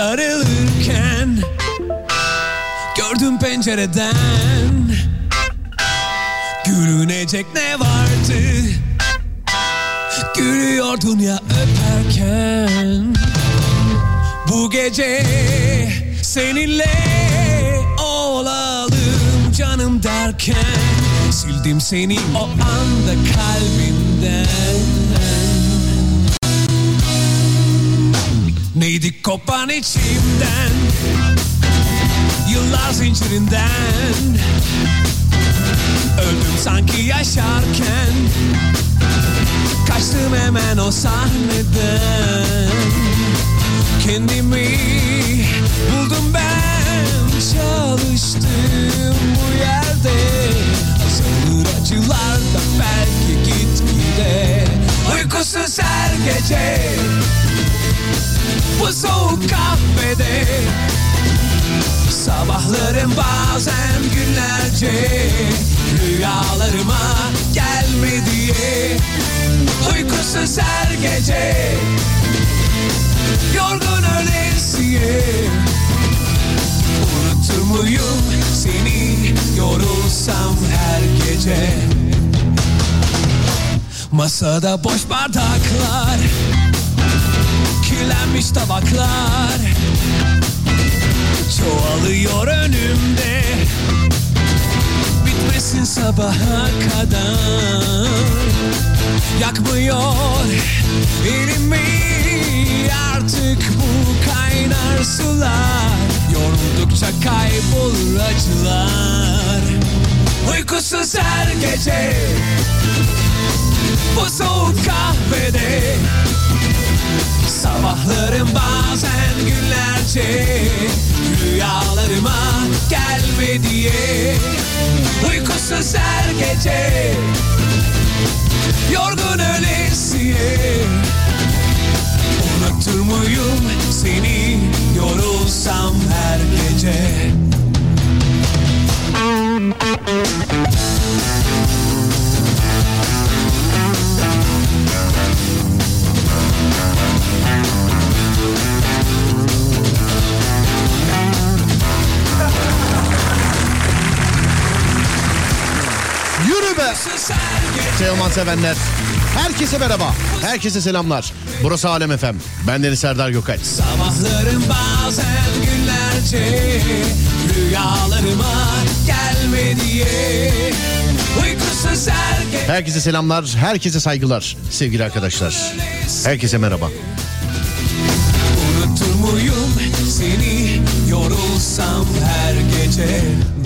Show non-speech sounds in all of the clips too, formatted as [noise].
sarılırken Gördüm pencereden. Gülünecek ne vardı? Gülüyordun ya öperken. Bu gece seninle olalım canım derken. Sildim seni o anda kalbimden Neydi kopan içimden? Yıllar zincirinden. Öldüm sanki yaşarken. Kaçtım hemen o sahneden. Kendimi buldum ben. Çalıştım bu yerde. Azalır acılar da belki gitgide. Uykusuz her gece Bu soğuk kahvede. Sabahlarım bazen günlerce Rüyalarıma gelme diye. Uykusuz her gece Yorgun ölesiye Unutur muyum seni yorulsam her gece? Masada boş bardaklar Kirlenmiş tabaklar. Çoğalıyor önümde. Bitmesin sabaha kadar. Yakmıyor elimi Artık bu kaynar sular. Yoruldukça kaybolur acılar. Uykusuz her gece. Bu soğuk kahvede Sabahlarım bazen günlerce Rüyalarıma gelme diye. Uykusuz her gece Yorgun ölesiye. Unutur muyum seni? Yorulsam her gece sevenler. Herkese merhaba. Herkese selamlar. Burası Alem Efem. Ben Deniz Serdar Gökal. Sabahlarım bazen günlerce Rüyalarıma gelme diye Uykusuz Herkese selamlar. Herkese saygılar sevgili arkadaşlar. Herkese merhaba. Unutur muyum seni yorulsam her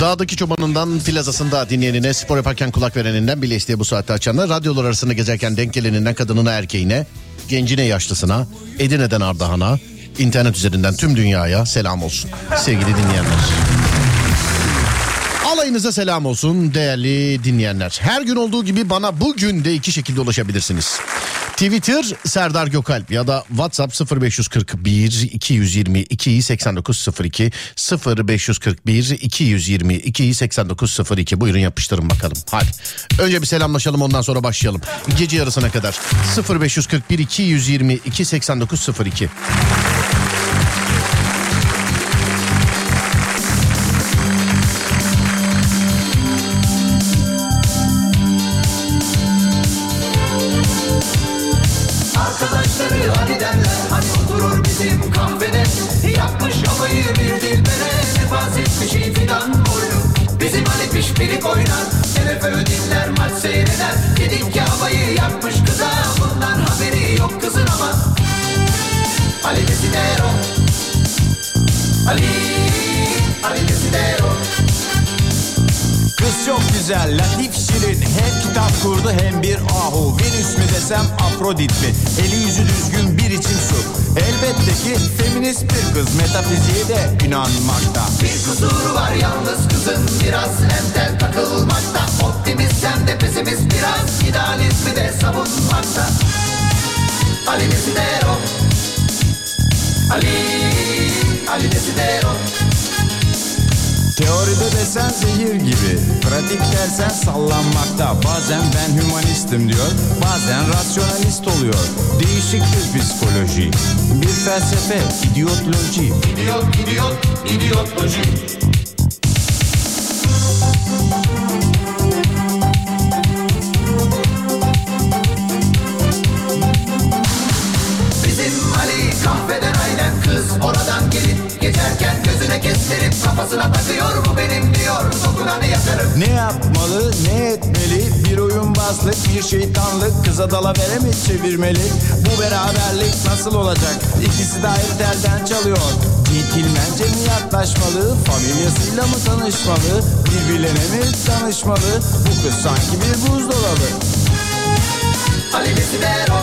Dağdaki çobanından plazasında dinleyenine, spor yaparken kulak vereninden, bile isteye bu saatte açanlar, radyolar arasında gezerken denk geleninden kadınına erkeğine, gencine yaşlısına, Edirne'den Ardahan'a, internet üzerinden tüm dünyaya selam olsun sevgili dinleyenler. Alayınıza selam olsun değerli dinleyenler. Her gün olduğu gibi bana bugün de iki şekilde ulaşabilirsiniz. Twitter Serdar Gökalp ya da WhatsApp 0541 222 8902 0541 222 8902 buyurun yapıştırın bakalım. Hadi önce bir selamlaşalım ondan sonra başlayalım. Gece yarısına kadar 0541 222 8902 Afrodit mi Eli yüzü düzgün bir içim su. Elbette ki feminist bir kız. Metafiziğe de inanmakta. Bir kusuru var yalnız kızın. Biraz entel takılmakta. Optimist hem de pesimist. Biraz İdealizmi de savunmakta. Ali Desidero. Ali Ali Desidero Teoride desen zehir gibi Matematik dersen sallanmakta. Bazen ben hümanistim diyor Bazen rasyonalist oluyor. Değişik bir psikoloji Bir felsefe idiotloji. İdiot, idiot, idiotloji. Oradan gelip geçerken gözüne kestirip kafasına takıyor Ne yapmalı ne etmeli? Bir oyunbazlık bir şeytanlık Kıza dalavere mi çevirmeli? Bu beraberlik nasıl olacak? İkisi de ayrı telden çalıyor. Centilmence mi yaklaşmalı? Familyasıyla mı tanışmalı? Birbirlerine mi tanışmalı Bu kız sanki bir buzdolabı. Ali Desidero.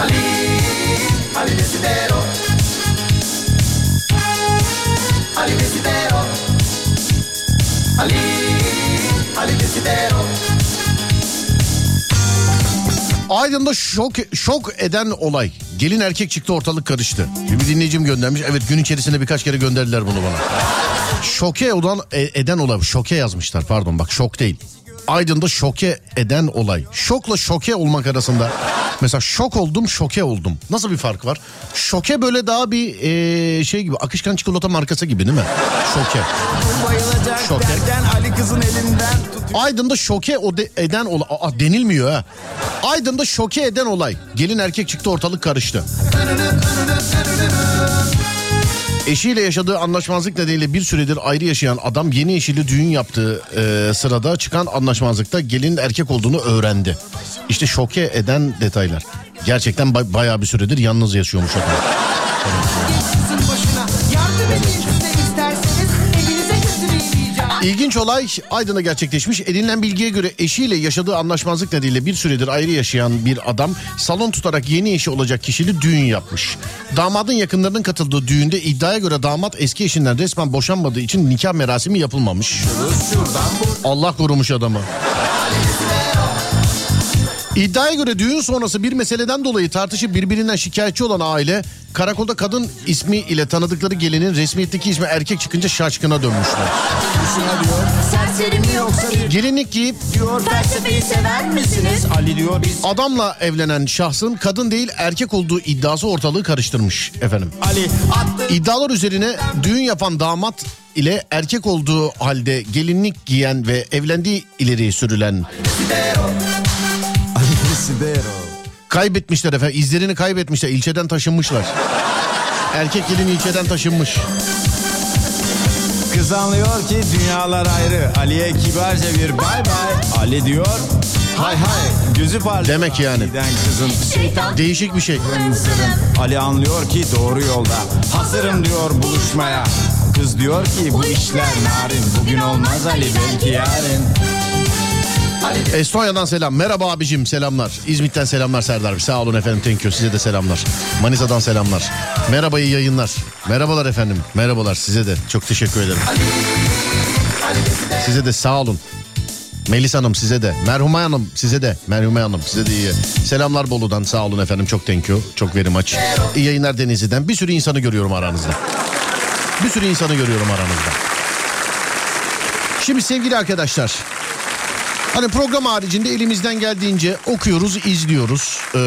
Ali Ali Desidero. Ali Desidero Ali Ali Desidero Aydın'da şok şok eden olay. Gelin erkek çıktı ortalık karıştı. Bir dinleyicim göndermiş. Evet gün içerisinde birkaç kere gönderdiler bunu bana. Şoke olan e- eden olay. Şoke yazmışlar pardon bak şok değil. Aydın'da şoke eden olay. Şokla şoke olmak arasında mesela şok oldum şoke oldum. Nasıl bir fark var? Şoke böyle daha bir e, şey gibi akışkan çikolata markası gibi değil mi? Şoke. Bayılacak Şok. derken Ali kızın elinden tutuyor Aydın'da şoke eden olay. Aa, denilmiyor ha. Aydın'da şoke eden olay. Gelin erkek çıktı ortalık karıştı. Eşiyle yaşadığı anlaşmazlık nedeniyle bir süredir ayrı yaşayan adam yeni eşiyle düğün yaptığı e, sırada çıkan anlaşmazlıkta gelin erkek olduğunu öğrendi. İşte şoke eden detaylar. Gerçekten ba- bayağı bir süredir yalnız yaşıyormuş adam. Kızın başına yardım edeyim İlginç olay Aydın'da gerçekleşmiş. Edinilen bilgiye göre eşiyle yaşadığı anlaşmazlık nedeniyle bir süredir ayrı yaşayan bir adam salon tutarak yeni eşi olacak kişili düğün yapmış. Damadın yakınlarının katıldığı düğünde iddiaya göre damat eski eşinden resmen boşanmadığı için nikah merasimi yapılmamış. Allah korumuş adamı. İddiaya göre düğün sonrası bir meseleden dolayı tartışıp birbirinden şikayetçi olan aile karakolda kadın ismi ile tanıdıkları gelinin resmiyetteki ismi erkek çıkınca şaşkına dönmüşler. Gelinlik giyip adamla evlenen şahsın kadın değil erkek olduğu iddiası ortalığı karıştırmış efendim. İddialar üzerine düğün yapan damat ile erkek olduğu halde gelinlik giyen ve evlendiği ileri sürülen Desidero kaybetmişler efendim. İzlerini kaybetmişler. İlçeden taşınmışlar. Erkek gelin ilçeden taşınmış. Kız anlıyor ki dünyalar ayrı. Ali'ye kibarca bir bay bay. Ali diyor hay hay gözü parlıyor. Demek yani. Kızın şeytan Değişik bir şey. Ali anlıyor ki doğru yolda. Hazırım diyor buluşmaya. Kız diyor ki bu işler narin. Bugün olmaz Ali belki yarın Estonya'dan selam. Merhaba abicim selamlar. İzmit'ten selamlar Serdar Bey. Sağ olun efendim thank you. Size de selamlar. Manisa'dan selamlar. Merhaba iyi yayınlar. Merhabalar efendim. Merhabalar size de. Çok teşekkür ederim. Size de sağ olun. Melis Hanım size de. Merhume Hanım size de. Merhume Hanım size de iyi. Selamlar Bolu'dan sağ olun efendim. Çok thank you. Çok very much. İyi yayınlar Denizli'den. Bir sürü insanı görüyorum aranızda. Bir sürü insanı görüyorum aranızda. Şimdi sevgili arkadaşlar. Hani program haricinde elimizden geldiğince okuyoruz, izliyoruz, e,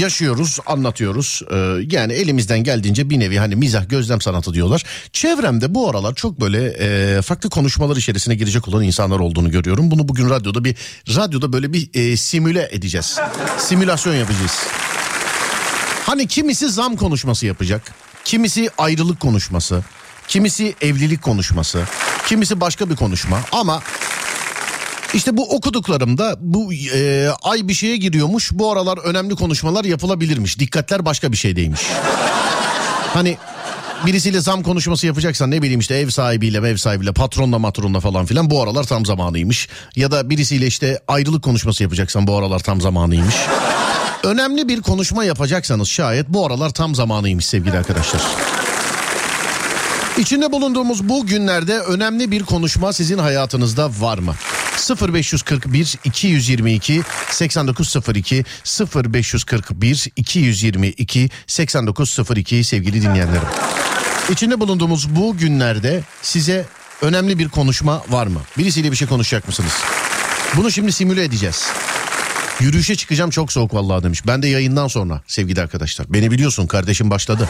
yaşıyoruz, anlatıyoruz. E, yani elimizden geldiğince bir nevi hani mizah, gözlem sanatı diyorlar. Çevremde bu aralar çok böyle e, farklı konuşmalar içerisine girecek olan insanlar olduğunu görüyorum. Bunu bugün radyoda bir radyoda böyle bir e, simüle edeceğiz. Simülasyon yapacağız. Hani kimisi zam konuşması yapacak, kimisi ayrılık konuşması, kimisi evlilik konuşması, kimisi başka bir konuşma ama işte bu okuduklarımda bu e, ay bir şeye giriyormuş. Bu aralar önemli konuşmalar yapılabilirmiş. Dikkatler başka bir şeydeymiş. Hani birisiyle zam konuşması yapacaksan ne bileyim işte ev sahibiyle ev sahibiyle patronla matronla falan filan bu aralar tam zamanıymış. Ya da birisiyle işte ayrılık konuşması yapacaksan bu aralar tam zamanıymış. Önemli bir konuşma yapacaksanız şayet bu aralar tam zamanıymış sevgili arkadaşlar. İçinde bulunduğumuz bu günlerde önemli bir konuşma sizin hayatınızda var mı? 0541 222 8902 0541 222 8902 sevgili dinleyenlerim. İçinde bulunduğumuz bu günlerde size önemli bir konuşma var mı? Birisiyle bir şey konuşacak mısınız? Bunu şimdi simüle edeceğiz. Yürüyüşe çıkacağım çok soğuk vallahi demiş. Ben de yayından sonra sevgili arkadaşlar. Beni biliyorsun kardeşim başladı.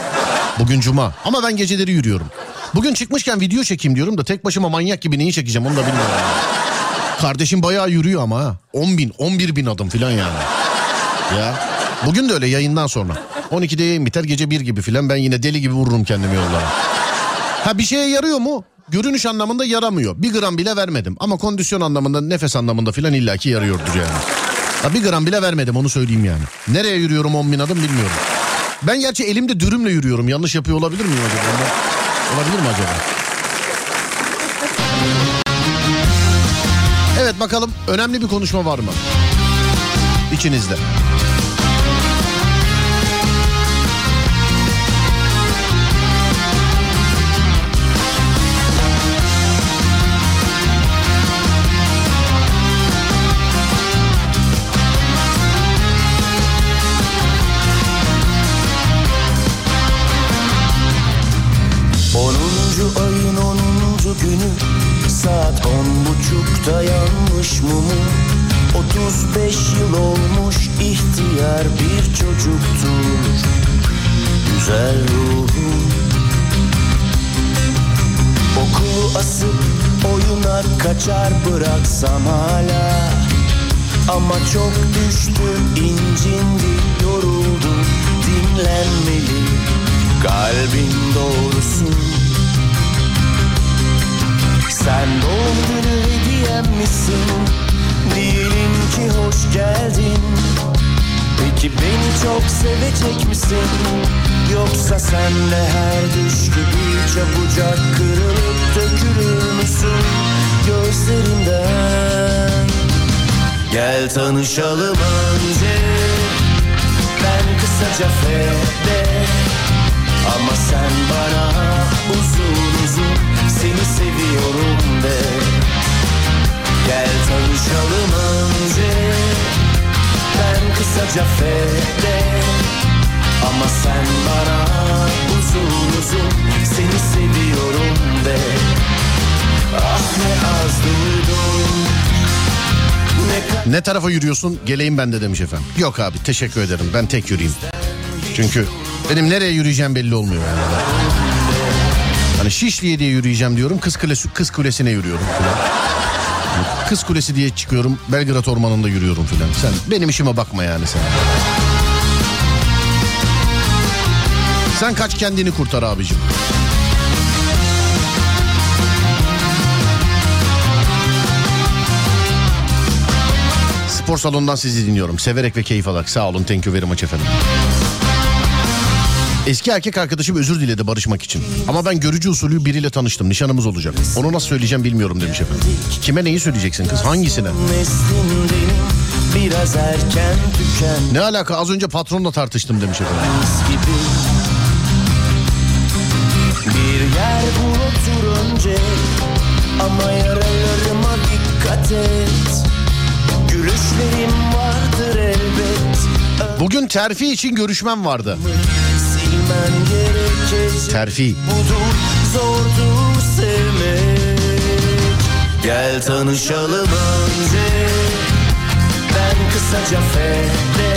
Bugün cuma ama ben geceleri yürüyorum. Bugün çıkmışken video çekeyim diyorum da tek başıma manyak gibi neyi çekeceğim onu da bilmiyorum. Kardeşim bayağı yürüyor ama ha. 10 bin 11 bin adım falan yani. Ya bugün de öyle yayından sonra. 12'de yayın biter gece 1 gibi filan ben yine deli gibi vururum kendimi yollara. Ha bir şeye yarıyor mu? Görünüş anlamında yaramıyor. Bir gram bile vermedim. Ama kondisyon anlamında nefes anlamında filan illaki yarıyordur yani. Ha bir gram bile vermedim onu söyleyeyim yani. Nereye yürüyorum 10 bin adım bilmiyorum. Ben gerçi elimde dürümle yürüyorum. Yanlış yapıyor olabilir miyim acaba? Olabilir mi acaba? Evet bakalım önemli bir konuşma var mı? İçinizde. Buçukta yanmış mumu 35 yıl olmuş ihtiyar bir çocuktur. Güzel ruhum Okulu asıp oyuna kaçar bıraksam hala. Ama çok düştüm incindi yoruldum dinlenmeli Kalbin doğrusu Sen doğum günü hediyem misin? Diyelim ki hoş geldin. Peki beni çok sevecek misin? Yoksa sen de her düş gibi çabucak kırılıp dökülür müsün Gözlerimden Gel tanışalım önce. Ben kısaca fede Ama sen bana uzun uzun Seni seviyorum de Gel tanışalım önce Ben kısaca fede Ama sen bana uzun uzun Seni seviyorum de Ah ne az duydum Ne tarafa yürüyorsun? Geleyim ben de demiş efendim. Yok abi teşekkür ederim. Ben tek yürüyeyim. Çünkü benim nereye yürüyeceğim belli olmuyor yani. Hani Şişli'ye diye yürüyeceğim diyorum. Kız Kulesi, Kız Kulesi'ne yürüyorum filan. Kız Kulesi diye çıkıyorum. Belgrad Ormanı'nda yürüyorum filan. Sen benim işime bakma yani sen. Sen kaç kendini kurtar abicim. Spor salonundan sizi dinliyorum. Severek ve keyif alarak. Sağ olun. Thank you very much efendim. Eski erkek arkadaşım özür diledi barışmak için. Ama ben görücü usulü biriyle tanıştım. Nişanımız olacak. Onu nasıl söyleyeceğim bilmiyorum demiş efendim. Kime neyi söyleyeceksin kız? Hangisine? Biraz erken tüken Ne alaka? Az önce patronla tartıştım demiş efendim. Bir yer bul otur önce Ama yaralarıma dikkat et Gülüşlerim vardır elbet Bugün terfi için görüşmem vardı. Terfi. Budur zordur sevmek. Gel tanışalım önce. Ben kısaca fede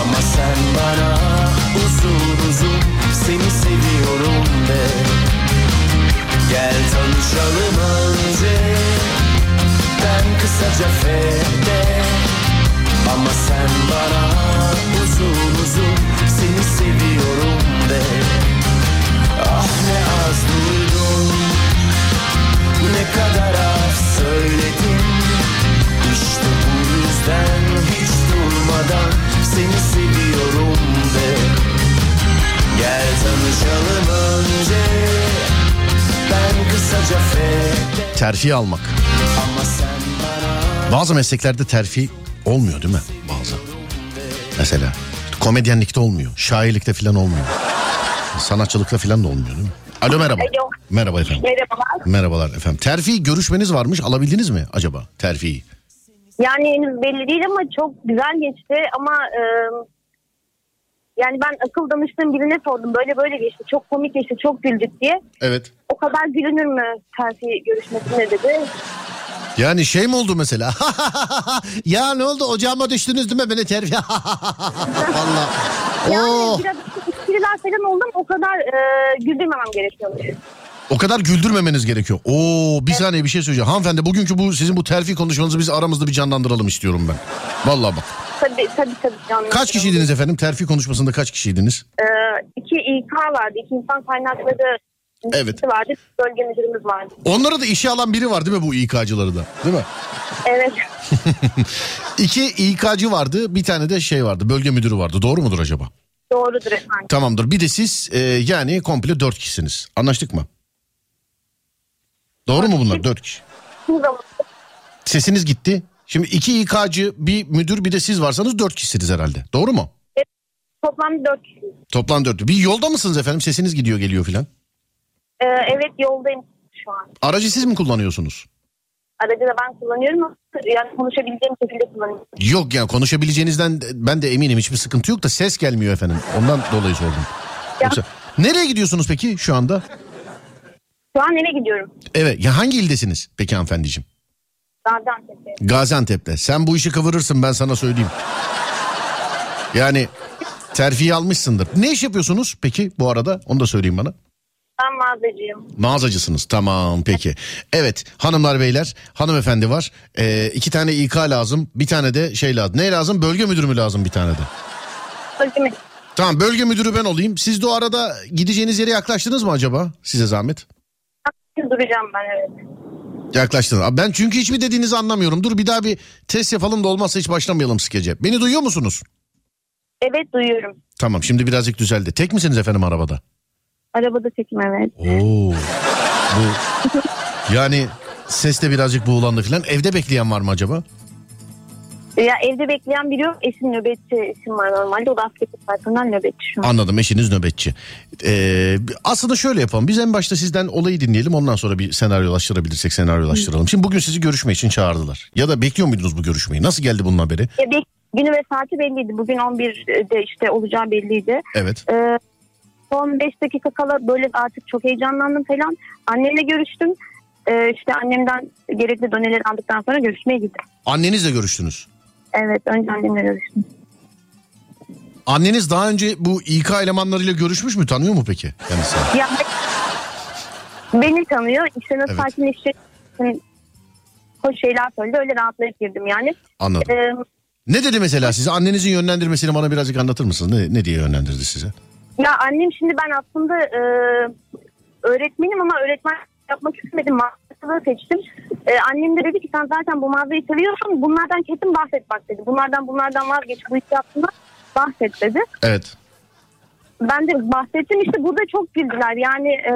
Ama sen bana uzun uzun Seni seviyorum de. Gel tanışalım önce. Ben kısaca fede Ama sen bana uzun uzun Seni seviyorum de. Ah ne az duydum Ne kadar az söyledim İşte bu yüzden hiç durmadan Seni seviyorum de. Gel tanışalım önce Ben kısaca fede Terfi almak. Bazı mesleklerde terfi olmuyor değil mi? Bazı. Mesela komedyenlikte olmuyor. Şairlikte falan olmuyor. Sanatçılıkta falan da olmuyor değil mi? Alo merhaba. Alo. Merhaba efendim. Merhabalar. Merhabalar efendim. Terfi görüşmeniz varmış. Alabildiniz mi acaba terfiyi? Yani henüz belli değil ama çok güzel geçti ama e, Yani ben akıl danıştığım birine sordum. Böyle böyle geçti. Çok komik geçti. Çok güldük diye. Evet. O kadar gülünür mü terfi görüşmesine dedi. Yani şey mi oldu mesela? [laughs] ya ne oldu ocağıma düştünüz değil mi beni terfi? [laughs] Allah. Yani Oh. biraz espriler falan oldu ama o kadar e, güldürmemem gerekiyormuş. O kadar güldürmemeniz gerekiyor. Oo bir saniye bir şey söyleyeceğim. Hanımefendi bugünkü bu sizin bu terfi konuşmanızı biz aramızda bir canlandıralım istiyorum ben. Vallahi bak. Tabii tabii tabii. canım. Kaç kişiydiniz efendim? Terfi konuşmasında kaç kişiydiniz? E, iki İK vardı. iki insan kaynakları Evet. vardı. Bölge müdürümüz vardı. Onları da işe alan biri var değil mi bu İK'cıları da? Değil mi? Evet. [laughs] İki İK'cı vardı bir tane de şey vardı bölge müdürü vardı. Doğru mudur acaba? Doğrudur efendim. Tamamdır. Bir de siz e, yani komple dört kişisiniz. Anlaştık mı? Doğru mu bunlar? Dört kişi. [laughs] Sesiniz gitti. Şimdi iki İK'cı bir müdür bir de siz varsanız dört kişisiniz herhalde. Doğru mu? toplam dört kişi. Toplam dört. Bir yolda mısınız efendim? Sesiniz gidiyor geliyor filan. E, evet yoldayım şu an. Aracı siz mi kullanıyorsunuz? Aracı da ben kullanıyorum ama yani konuşabileceğim şekilde kullanıyorum. Yok yani konuşabileceğinizden ben de eminim hiçbir sıkıntı yok da ses gelmiyor efendim. Ondan dolayı sordum. Ya. Yoksa nereye gidiyorsunuz peki şu anda? Şu an nereye gidiyorum? Evet ya hangi ildesiniz peki hanımefendiciğim? Gaziantep'te. Gaziantep'te. Sen bu işi kıvırırsın ben sana söyleyeyim. Yani terfiye almışsındır. Ne iş yapıyorsunuz peki bu arada? Onu da söyleyeyim bana. Ben mağazacıyım. Mağazacısınız tamam peki. Evet hanımlar beyler hanımefendi var. Ee, iki tane İK lazım bir tane de şey lazım. Ne lazım bölge müdürü mü lazım bir tane de? Bölge müdürü. Tamam bölge müdürü ben olayım. Siz de o arada gideceğiniz yere yaklaştınız mı acaba? Size zahmet. duracağım ben evet. Yaklaştınız. Ben çünkü hiçbir dediğinizi anlamıyorum. Dur bir daha bir test yapalım da olmazsa hiç başlamayalım skece. Beni duyuyor musunuz? Evet duyuyorum. Tamam şimdi birazcık düzeldi. Tek misiniz efendim arabada? Arabada çekim evet. Oo. Bu yani ses de birazcık buğulandı falan. Evde bekleyen var mı acaba? Ya evde bekleyen biri yok. Eşim nöbetçi eşim var normalde. O da askerlik tarafından nöbetçi şu an. Anladım eşiniz nöbetçi. Ee, aslında şöyle yapalım. Biz en başta sizden olayı dinleyelim. Ondan sonra bir senaryolaştırabilirsek senaryolaştıralım. Şimdi bugün sizi görüşme için çağırdılar. Ya da bekliyor muydunuz bu görüşmeyi? Nasıl geldi bunun haberi? Ya bek- günü ve saati belliydi. Bugün 11'de işte olacağı belliydi. Evet. Ee, son 5 dakika kala böyle artık çok heyecanlandım falan. Annemle görüştüm. Ee, işte annemden gerekli doneleri aldıktan sonra görüşmeye gittim. Annenizle görüştünüz. Evet önce annemle görüştüm. Anneniz daha önce bu İK elemanlarıyla görüşmüş mü? Tanıyor mu peki kendisi? Ya beni tanıyor. İşte nasıl Evet. sakinleşecek hoş şeyler söyledi. Öyle rahatlayıp girdim yani. Anladım. Ee, Ne dedi mesela size? Annenizin yönlendirmesini bana birazcık anlatır mısınız? Ne, ne diye yönlendirdi size? Ya annem şimdi ben aslında e, öğretmenim ama öğretmen yapmak istemedim. Mağazacılığı seçtim. E, annem de dedi ki sen zaten bu mağazayı seviyorsun. Bunlardan kesin bahset bak dedi. Bunlardan bunlardan vazgeç. Bu işi yaptığında bahset dedi. Evet. Ben de bahsettim işte burada çok güldüler. Yani e,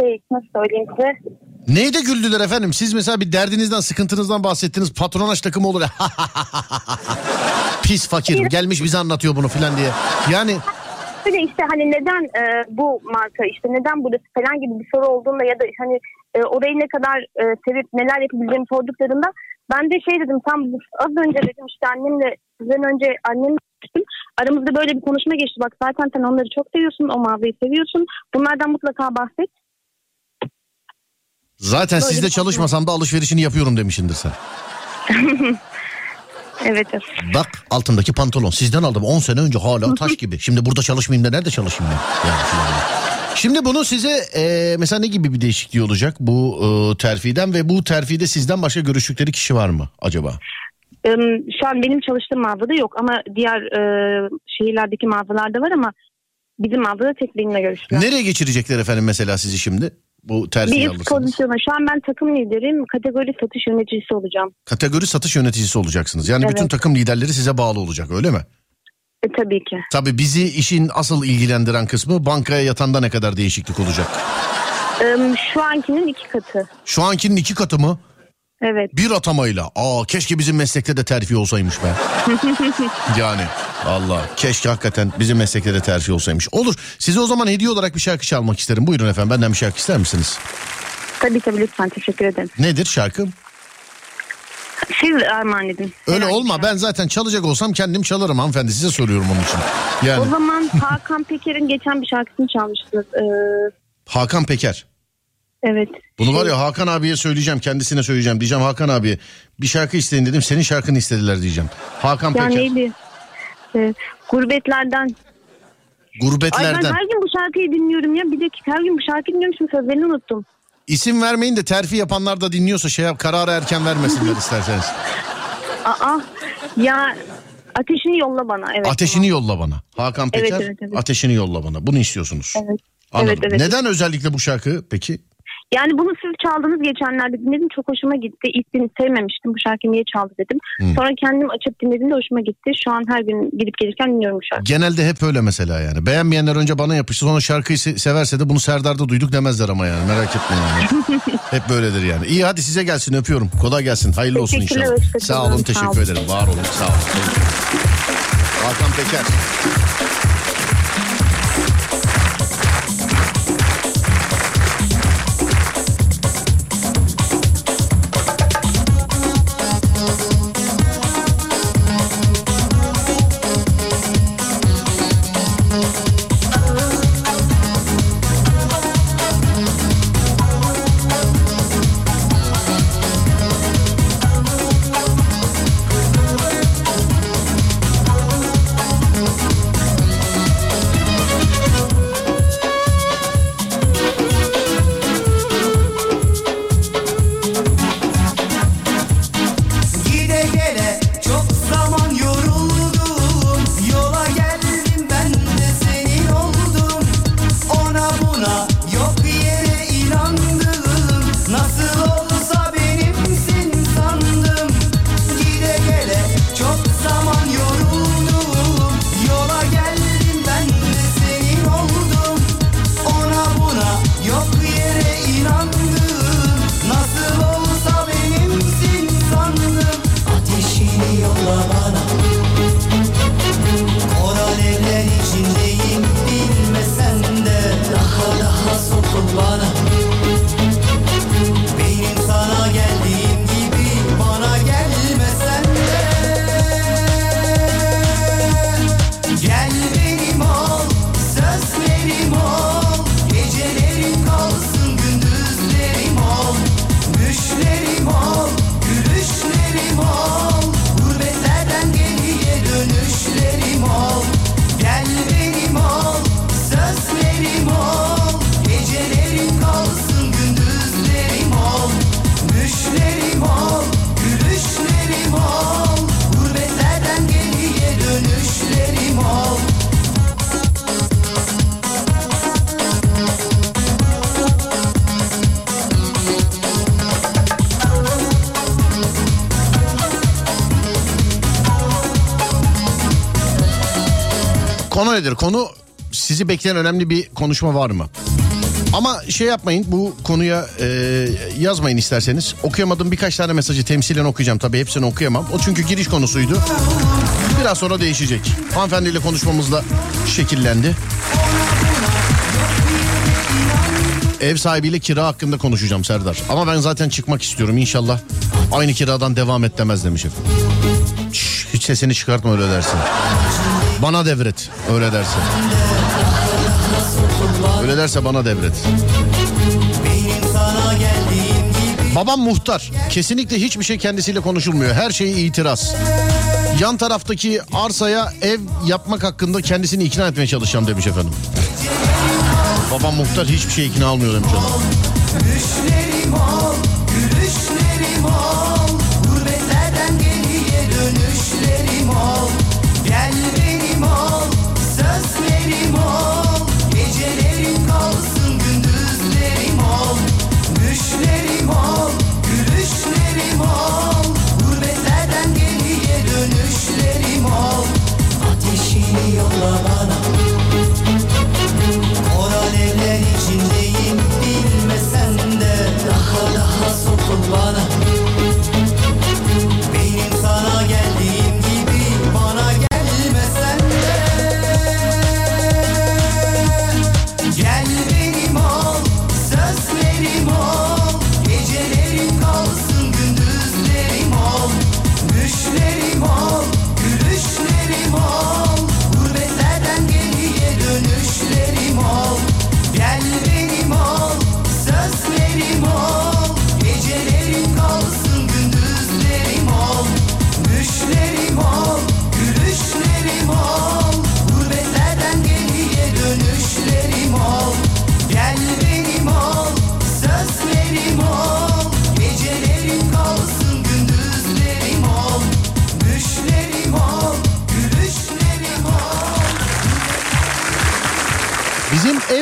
şey nasıl söyleyeyim size. Neyde güldüler efendim? Siz mesela bir derdinizden, sıkıntınızdan bahsettiniz. Patronaj takımı olur. [laughs] Pis fakir gelmiş bize anlatıyor bunu filan diye. Yani Böyle işte hani neden e, bu marka işte neden burası falan gibi bir soru olduğunda ya da hani e, orayı ne kadar e, sevip neler yapabileceğimi sorduklarında ben de şey dedim tam az önce dedim işte annemle sizden önce annemle konuştum. Aramızda böyle bir konuşma geçti. Bak zaten sen onları çok seviyorsun. O mağazayı seviyorsun. Bunlardan mutlaka bahset. Zaten Böyle sizde bir- çalışmasam da alışverişini yapıyorum demişindir sen. [laughs] Evet. Bak altımdaki pantolon sizden aldım 10 sene önce hala [laughs] taş gibi. Şimdi burada çalışmayayım da nerede çalışayım ben? Yani. Şimdi bunu size e, mesela ne gibi bir değişikliği olacak bu e, terfiden ve bu terfide sizden başka görüştükleri kişi var mı acaba? Şu an benim çalıştığım mağazada yok ama diğer e, şehirlerdeki mağazalarda var ama bizim mağazada tek benimle görüştüler. Nereye geçirecekler efendim mesela sizi şimdi? Bu terfiyi Bir alırsanız. pozisyona. Şu an ben takım liderim. Kategori satış yöneticisi olacağım. Kategori satış yöneticisi olacaksınız. Yani Evet. bütün takım liderleri size bağlı olacak öyle mi? E, tabii ki. Tabii bizi işin asıl ilgilendiren kısmı bankaya yatanda ne kadar değişiklik olacak? Şu ankinin iki katı. Şu ankinin iki katı mı? Evet. Bir atamayla. Aa keşke bizim meslekte de terfi olsaymış be. [laughs] yani Allah keşke hakikaten bizim meslekte de terfi olsaymış. Olur. Size o zaman hediye olarak bir şarkı çalmak isterim. Buyurun efendim benden bir şarkı ister misiniz? Tabii tabii lütfen teşekkür ederim. Nedir şarkı? Siz armağan edin. Öyle Herhangi olma ben zaten çalacak olsam kendim çalarım hanımefendi size soruyorum onun için. O Yani zaman Hakan Peker'in geçen bir şarkısını çalmıştınız. Ee, Hakan Peker. Evet. Bunu var ya Hakan abiye söyleyeceğim kendisine söyleyeceğim diyeceğim Hakan abiye bir şarkı isteyin dedim senin şarkını istediler diyeceğim. Hakan Ya Peker neydi? Ee, gurbetlerden. Ay ben gurbetlerden her gün bu şarkıyı dinliyorum ya. Bir dakika her gün bu şarkıyı dinliyorum şimdi sözlerini unuttum. isim vermeyin de terfi yapanlar da dinliyorsa şey yap kararı erken vermesinler [laughs] isterseniz. Aa ya ateşini yolla bana. Evet. Ateşini yolla bana. Hakan Evet, Peker evet, evet. ateşini yolla bana. Bunu istiyorsunuz. Evet. Anladım. Evet, evet. Neden özellikle bu şarkı peki? Yani bunu siz çaldınız geçenlerde dinledim çok hoşuma gitti. İlk gün sevmemiştim bu şarkıyı niye çaldı dedim. Hmm. Sonra kendim açıp dinledim de hoşuma gitti. Şu an her gün gidip gelirken dinliyorum bu şarkıyı. Genelde hep öyle mesela yani. Beğenmeyenler önce bana yapıştı sonra şarkıyı se- severse de bunu Serdar'da duyduk demezler ama yani merak etmeyin yani. [laughs] hep böyledir yani. İyi hadi size gelsin öpüyorum. Kolay gelsin. Hayırlı olsun inşallah. Sağ olun Sağ teşekkür olun. ederim. Var olun sağ olun. Hakan Peker. Konu nedir? Konu sizi bekleyen önemli bir konuşma var mı? Ama şey yapmayın bu konuya e, yazmayın isterseniz. Okuyamadığım birkaç tane mesajı temsilen okuyacağım. Tabii hepsini okuyamam. O çünkü giriş konusuydu. Biraz sonra değişecek. Hanımefendiyle konuşmamızla şekillendi. Ev sahibiyle kira hakkında konuşacağım Serdar. Ama ben zaten çıkmak istiyorum inşallah. Aynı kiradan devam et demez demiş efendim. Şş, hiç sesini çıkartma öyle dersin. Bana devret öyle dersin. Öyle derse bana devret. Babam muhtar. Kesinlikle hiçbir şey kendisiyle konuşulmuyor. Her şeye itiraz. Yan taraftaki arsaya ev yapmak hakkında kendisini ikna etmeye çalışacağım demiş efendim. Babam muhtar hiçbir şey ikna olmuyor demiş adam.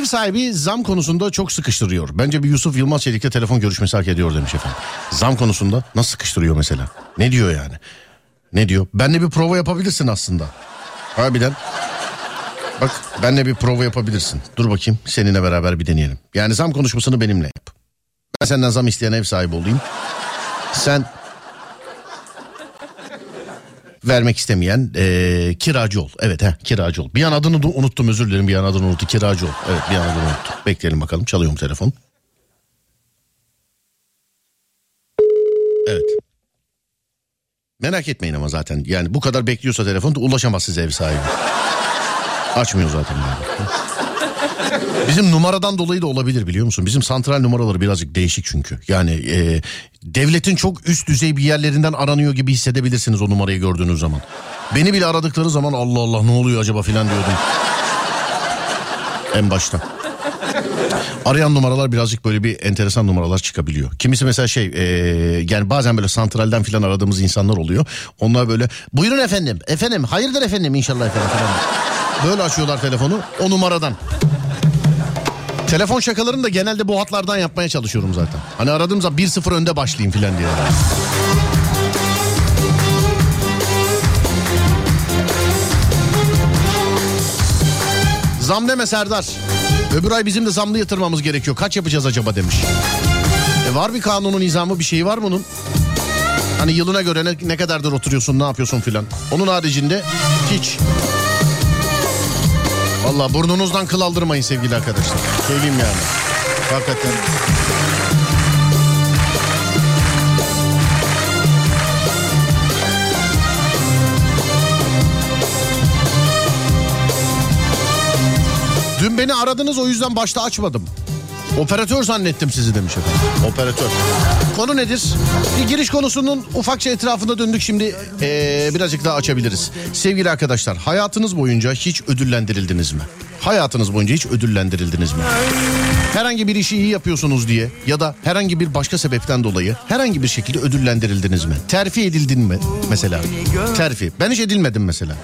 Sahibi zam konusunda çok sıkıştırıyor. Bence bir Yusuf Yılmaz Çelik'le telefon görüşmesi hak ediyor demiş efendim. Zam konusunda nasıl sıkıştırıyor mesela? Ne diyor yani? Ne diyor? Benle bir prova yapabilirsin aslında. Harbiden. Bak benle bir prova yapabilirsin. Dur bakayım seninle beraber bir deneyelim. Yani zam konuşmasını benimle yap. Ben senden zam isteyen ev sahibi olayım. Sen vermek istemeyen eee, kiracı ol. Evet he kiracı ol. Bir an adını da unuttum özür dilerim bir an adını unuttum. Kiracı ol. Evet bir an adını unuttum. Bekleyelim bakalım çalıyor mu telefon? Evet. Merak etmeyin ama zaten yani bu kadar bekliyorsa telefon da ulaşamaz size ev sahibi. Açmıyor zaten yani. Bizim numaradan dolayı da olabilir biliyor musun? Bizim santral numaraları birazcık değişik çünkü. Yani e, devletin çok üst düzey bir yerlerinden aranıyor gibi hissedebilirsiniz o numarayı gördüğünüz zaman. Beni bile aradıkları zaman Allah Allah ne oluyor acaba filan diyordum. En başta. Arayan numaralar birazcık böyle bir enteresan numaralar çıkabiliyor. Kimisi mesela şey e, yani bazen böyle santralden filan aradığımız insanlar oluyor. Onlar böyle buyurun efendim efendim hayırdır efendim inşallah efendim falan. Böyle açıyorlar telefonu o numaradan. Telefon şakalarını da genelde bu hatlardan yapmaya çalışıyorum zaten. Hani aradığım zaman 1-0 önde başlayayım filan diye. Zam deme Serdar. Öbür ay bizim de zamlı yatırmamız gerekiyor. Kaç yapacağız acaba demiş. E var bir kanunun nizamı bir şeyi var bunun. Hani yılına göre ne, ne kadardır oturuyorsun ne yapıyorsun filan. Onun haricinde hiç. Valla burnunuzdan kıl aldırmayın sevgili arkadaşlar. Söyleyeyim yani. Hakikaten. Dün beni aradınız o yüzden başta açmadım. Operatör zannettim sizi demiş efendim. Operatör. Konu nedir? Bir giriş konusunun ufakça etrafında döndük şimdi ee, birazcık daha açabiliriz. Sevgili arkadaşlar hayatınız boyunca hiç ödüllendirildiniz mi? Hayatınız boyunca hiç ödüllendirildiniz mi? Herhangi bir işi iyi yapıyorsunuz diye ya da herhangi bir başka sebepten dolayı herhangi bir şekilde ödüllendirildiniz mi? Terfi edildin mi mesela? Terfi. Ben hiç edilmedim mesela.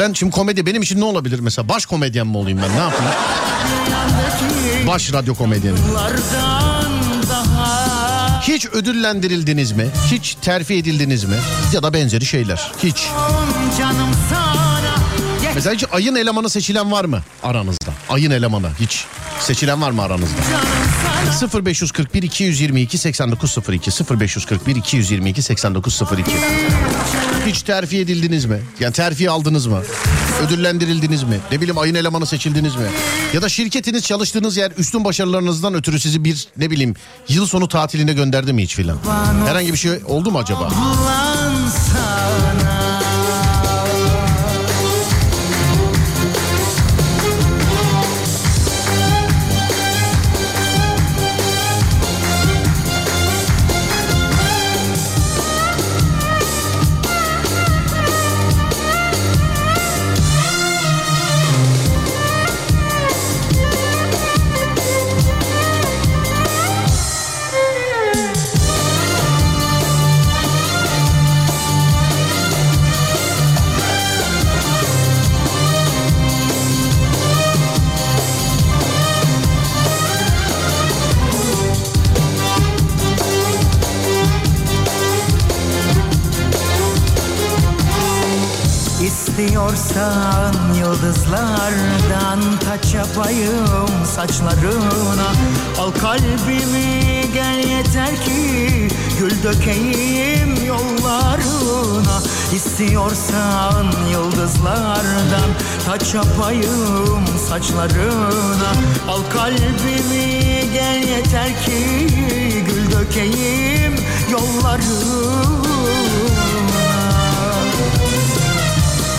Ben şimdi komedi benim için ne olabilir mesela? Baş komedyen mi olayım ben ne yapayım? Baş radyo komedyeni. Hiç ödüllendirildiniz mi? Hiç terfi edildiniz mi? Ya da benzeri şeyler. Hiç. Mesela hiç ayın elemanı seçilen var mı aranızda? Ayın elemanı hiç seçilen var mı aranızda? 0541 222 8902 0541 222 8902 Hiç terfi edildiniz mi? Yani terfi aldınız mı? Ödüllendirildiniz mi? Ne bileyim ayın elemanı seçildiniz mi? Ya da şirketiniz çalıştığınız yer üstün başarılarınızdan ötürü sizi bir ne bileyim yıl sonu tatiline gönderdi mi hiç filan? Herhangi bir şey oldu mu acaba? Ulan İstiyorsan yıldızlardan taç yapayım saçlarına. Al kalbimi gel yeter ki gül dökeyim yollarına.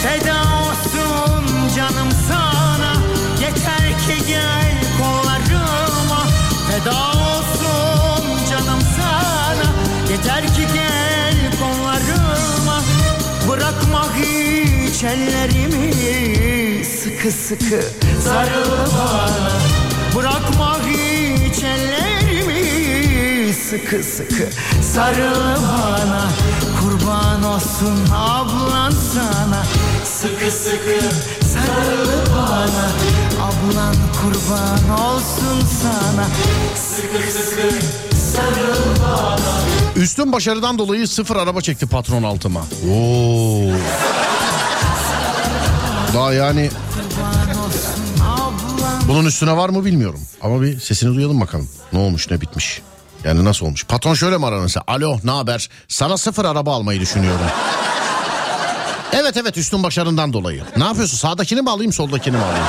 Feda olsun canım sana Yeter ki gel kollarıma. Feda olsun canım sana Yeter ki gel Bırakma hiç ellerimi Sıkı sıkı sarıl bana Bırakma hiç ellerimi Sıkı sıkı sarıl bana Kurban olsun ablan sana. Sıkı sıkı sarıl bana Ablan kurban olsun sana Üstün başarıdan dolayı sıfır araba çekti patron altıma. Oo. Daha yani bunun üstüne var mı bilmiyorum. Ama bir sesini duyalım bakalım. Ne olmuş ne bitmiş. Yani nasıl olmuş? Patron şöyle mi arar mesela? Alo ne haber? Sana sıfır araba almayı düşünüyorum. Evet evet üstün başarından dolayı. Ne yapıyorsun? Sağdakini mi alayım soldakini mi alayım?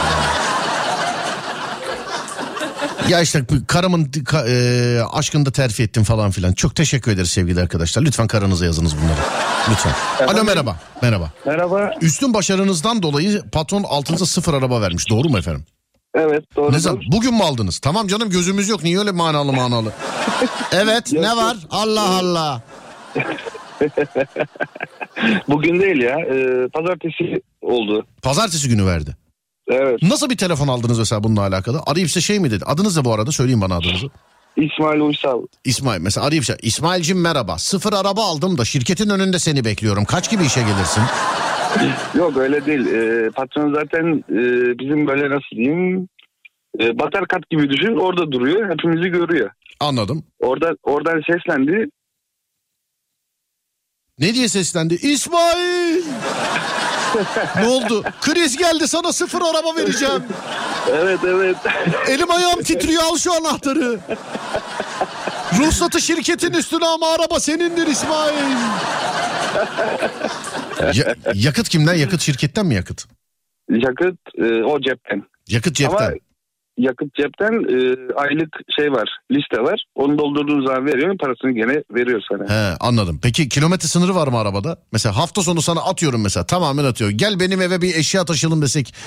Ya işte karımın ka- e, aşkını da terfi ettim falan filan. Çok teşekkür ederiz sevgili arkadaşlar. Lütfen karınıza yazınız bunları. Lütfen. Alo merhaba. Merhaba. Merhaba. Üstün başarınızdan dolayı patron altınıza sıfır araba vermiş. Doğru mu efendim? Evet doğru. Ne zaman? Bugün mü aldınız? Tamam canım gözümüz yok. Niye öyle manalı manalı? [laughs] Evet ne var? Allah Allah. [laughs] Bugün değil ya. Ee, pazartesi oldu. Pazartesi günü verdi. Evet. Nasıl bir telefon aldınız mesela bununla alakalı? Arayıp size şey mi dedi? Adınız da bu arada söyleyin bana adınızı. İsmail Uysal. İsmail mesela arayıp şey. İsmail'cim merhaba. Sıfır araba aldım da şirketin önünde seni bekliyorum. Kaç gibi işe gelirsin? [laughs] Yok öyle değil. Ee, patron zaten e, bizim böyle nasıl diyeyim e, batar kat gibi düşün. Orada duruyor. Hepimizi görüyor. Anladım. Orada oradan seslendi. Ne diye seslendi? İsmail! [laughs] ne oldu? Kriz geldi sana sıfır araba vereceğim. Evet evet. Elim ayağım titriyor al şu anahtarı. Ruhsatı şirketin üstüne ama araba senindir İsmail. Ya- yakıt kimden? Yakıt şirketten mi yakıt? yakıt e, o cepten. Yakıt cepten. Ama yakıt cepten e, aylık şey var. Liste var. Onu doldurduğun zaman veriyor. Parasını gene veriyor sana. He anladım. Peki kilometre sınırı var mı arabada? Mesela hafta sonu sana atıyorum mesela tamamen atıyor. Gel benim eve bir eşya taşıyalım desek. [laughs]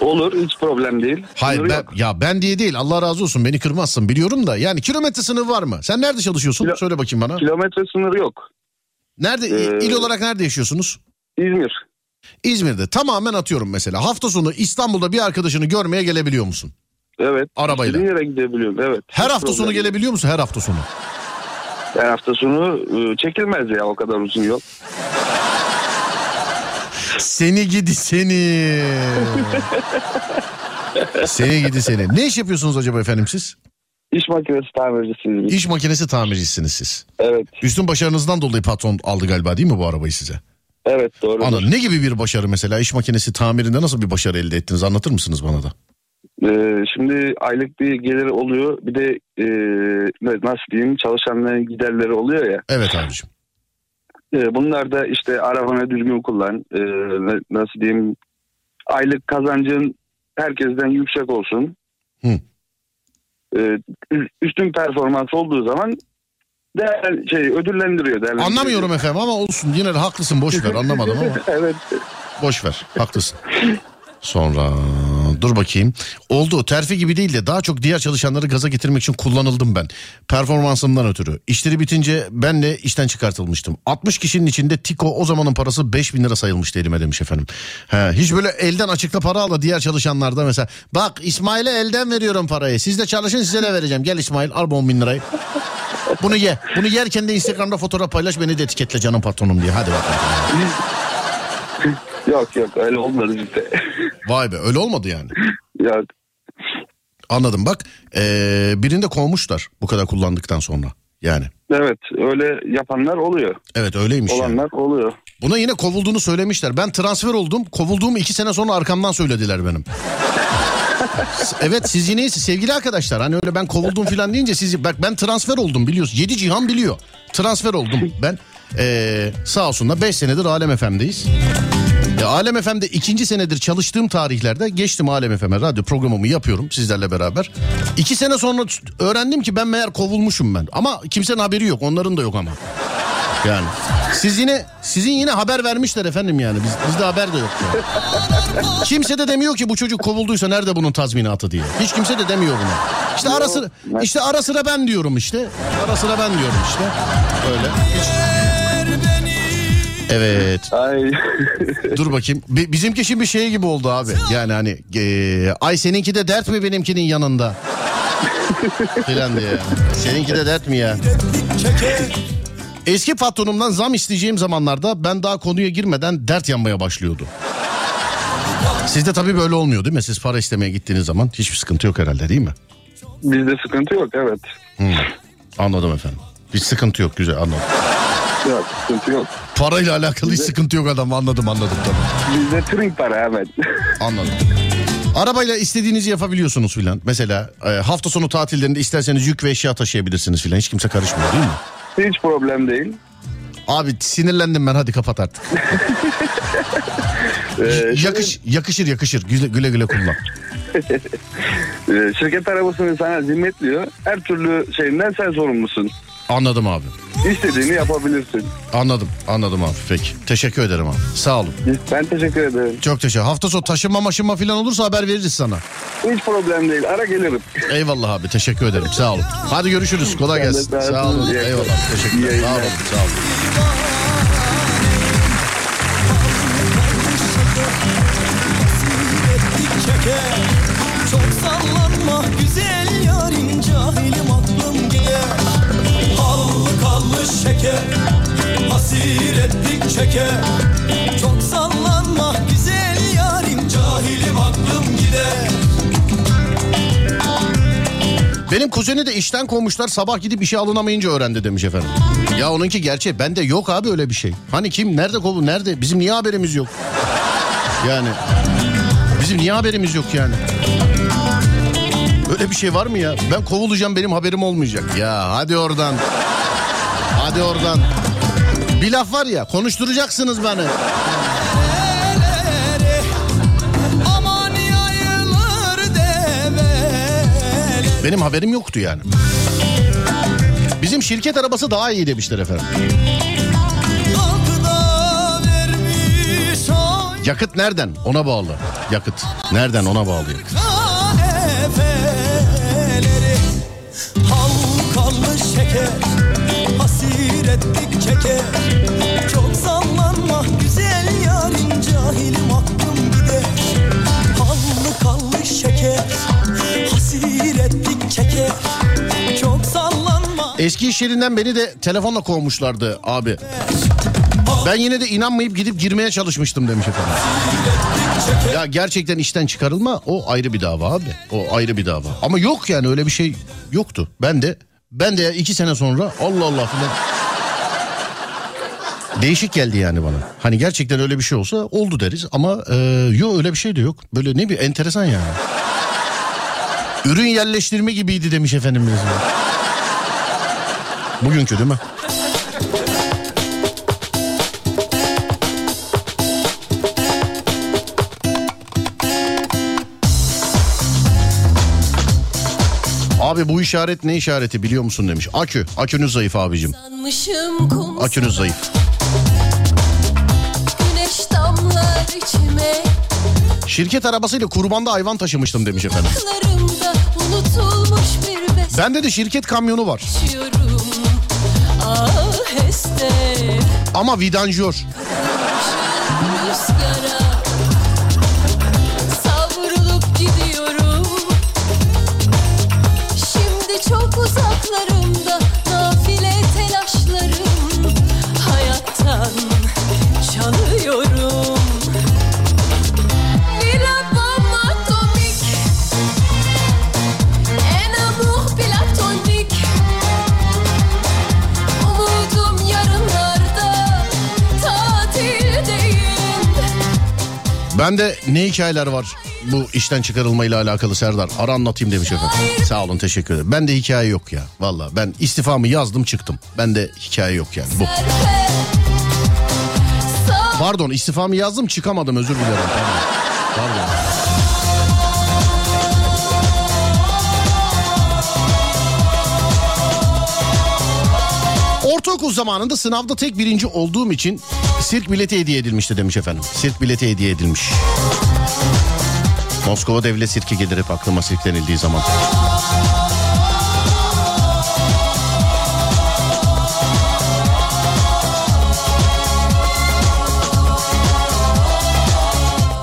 Olur hiç problem değil. Hayır Sınırı ben, yok. ya ben diye değil Allah razı olsun beni kırmazsın biliyorum da. Yani kilometre sınırı var mı? Sen nerede çalışıyorsun? Kilo- Söyle bakayım bana. Kilometre sınırı yok. Nerede Ee, il olarak nerede yaşıyorsunuz? İzmir. İzmir'de tamamen atıyorum mesela. Hafta sonu İstanbul'da bir arkadaşını görmeye gelebiliyor musun? Evet. Arabayla. İstediğin yere gidebiliyorum. Evet. Her Hiç hafta sonu problem gelebiliyor musun? Her hafta sonu. Her hafta sonu e, çekilmez ya o kadar uzun yol. Seni gidi seni. seni gidi seni. Ne iş yapıyorsunuz acaba efendim siz? İş makinesi tamircisiyim. İş makinesi tamircisiniz siz. Evet. Üstün başarınızdan dolayı patron aldı galiba değil mi bu arabayı size? Evet doğru. Ana ne gibi bir başarı mesela iş makinesi tamirinde nasıl bir başarı elde ettiniz anlatır mısınız bana da? Ee, şimdi aylık bir geliri oluyor. Bir de e, nasıl diyeyim çalışanların giderleri oluyor ya. Evet abicim. E, bunlar da işte arabanı düzgün kullan. E, nasıl diyeyim aylık kazancın herkesten yüksek olsun. Hı. E, ü- üstün performans olduğu zaman değer, şey ödüllendiriyor. değerlendiriyor. Anlamıyorum efendim ama olsun yine de haklısın boş ver anlamadım ama [laughs] evet. boş ver haklısın. Sonra dur bakayım. Oldu terfi gibi değil de daha çok diğer çalışanları gaza getirmek için kullanıldım ben. Performansımdan ötürü. İşleri bitince ben de işten çıkartılmıştım. 60 kişinin içinde Tiko o zamanın parası 5000 lira sayılmıştı elime demiş efendim. He, hiç böyle elden açıkta para ala diğer çalışanlarda mesela. Bak İsmail'e elden veriyorum parayı. Siz de çalışın size de vereceğim. Gel İsmail al bu 10 bin lirayı. Bunu ye. Bunu yerken de Instagram'da fotoğraf paylaş beni de etiketle canım patronum diye. Hadi bakalım. Yok yok öyle olmadı bizde. Vay be öyle olmadı yani. yok. Anladım bak ee, birinde kovmuşlar bu kadar kullandıktan sonra yani. Evet öyle yapanlar oluyor. Evet öyleymiş yani. Olanlar oluyor. Buna yine kovulduğunu söylemişler. Ben transfer oldum. Kovulduğumu iki sene sonra arkamdan söylediler benim. [laughs] evet siz yine sevgili arkadaşlar hani öyle ben kovuldum falan deyince siz bak ben transfer oldum biliyorsun. Yedi cihan biliyor. Transfer oldum ben. Ee, sağ olsunlar 5 senedir Alem FM'deyiz. E, Alem FM'de ikinci senedir çalıştığım tarihlerde geçtim Alem FM'e radyo programımı yapıyorum sizlerle beraber. İki sene sonra öğrendim ki ben meğer kovulmuşum ben. Ama kimsenin haberi yok onların da yok ama. Yani siz yine sizin yine haber vermişler efendim yani. Biz, bizde haber de yok. Yani. Kimse de demiyor ki bu çocuk kovulduysa nerede bunun tazminatı diye. Hiç kimse de demiyor bunu. İşte ara sıra işte ara sıra ben diyorum işte. Ara sıra ben diyorum işte. Öyle. Hiç- Evet. Ay. Dur bakayım. Bi- bizimki şimdi şey gibi oldu abi. Yani hani e, ay seninki de dert mi benimkinin yanında? Filan diye. Seninki de dert mi ya? Eski patronumdan zam isteyeceğim zamanlarda ben daha konuya girmeden dert yanmaya başlıyordu. Sizde tabii böyle olmuyor değil mi? Siz para istemeye gittiğiniz zaman hiçbir sıkıntı yok herhalde değil mi? Bizde sıkıntı yok evet. Anladım efendim. Hiç sıkıntı yok güzel anladım. Yok sıkıntı yok. Parayla alakalı hiç sıkıntı yok adam anladım anladım tamam. Bizde trink para evet. Anladım. Arabayla istediğinizi yapabiliyorsunuz filan. Mesela e, hafta sonu tatillerinde isterseniz yük ve eşya taşıyabilirsiniz filan. Hiç kimse karışmıyor değil mi? Hiç problem değil. Abi sinirlendim ben hadi kapat artık. [laughs] Ee, Yakış, yakışır yakışır güle güle, güle kullan. [laughs] Ee, şirket arabasını sana zimmetliyor. Her türlü şeyinden sen sorumlusun. Anladım abi. İstediğini yapabilirsin. Anladım anladım abi peki. Teşekkür ederim abi. Sağ olun. Ben teşekkür ederim. Çok teşekkür. Hafta sonu taşınma maşınma filan olursa haber veririz sana. Hiç problem değil. Ara gelirim. Eyvallah abi teşekkür ederim sağ olun. Hadi görüşürüz kolay gelsin. sağ olun. Sağ olun eyvallah teşekkürler. Sağ olun sağ olun. Çok sallanma güzel yarim cahilim gider Kallı şeker Hasir ettik çeker Çok sallanma güzel yarim cahilim aklım gider Benim kuzeni de işten kovmuşlar sabah gidip işe alınamayınca öğrendi demiş efendim. Ya onunki gerçek bende yok abi öyle bir şey. Hani kim nerede kovu nerede bizim niye haberimiz yok? Yani bizim niye haberimiz yok yani? Öyle bir şey var mı ya? Ben kovulacağım benim haberim olmayacak. Ya hadi oradan. Hadi oradan. Bir laf var ya konuşturacaksınız beni. Benim haberim yoktu yani. Bizim şirket arabası daha iyi demişler efendim. Yakıt nereden? Ona bağlı. Yakıt. Nereden ona bağlı Çok sallanma Eski iş yerinden beni de telefonla kovmuşlardı abi. Ben yine de inanmayıp gidip girmeye çalışmıştım demiş efendim. Ya gerçekten işten çıkarılma o ayrı bir dava abi. O ayrı bir dava. Ama yok yani öyle bir şey yoktu. Ben de ben de iki sene sonra Allah Allah filan. Değişik geldi yani bana. Hani gerçekten öyle bir şey olsa oldu deriz ama e, yok öyle bir şey de yok. Böyle ne bir enteresan yani. Ürün yerleştirme gibiydi demiş efendim mesela. Bugünkü değil mi? Abi bu işaret ne işareti biliyor musun demiş. Akü. Akünüz zayıf abicim. Akünüz zayıf. güneş damlar içime Şirket arabasıyla kurbanda hayvan taşımıştım demiş efendim. Bende de şirket kamyonu var. Ah Ama vidanjör. Bende ne hikayeler var bu işten çıkarılmayla alakalı Serdar. Ara anlatayım demiş efendim. Sağ olun teşekkür ederim. Bende hikaye yok ya. Valla ben istifamı yazdım çıktım. Bende hikaye yok yani bu. Pardon istifamı yazdım çıkamadım özür dilerim. Pardon. Ortaokul zamanında sınavda tek birinci olduğum için sirk bileti hediye edilmişti demiş efendim. Sirk bileti hediye edilmiş. Moskova Devlet Sirki gelir hep aklıma sirk denildiği zaman.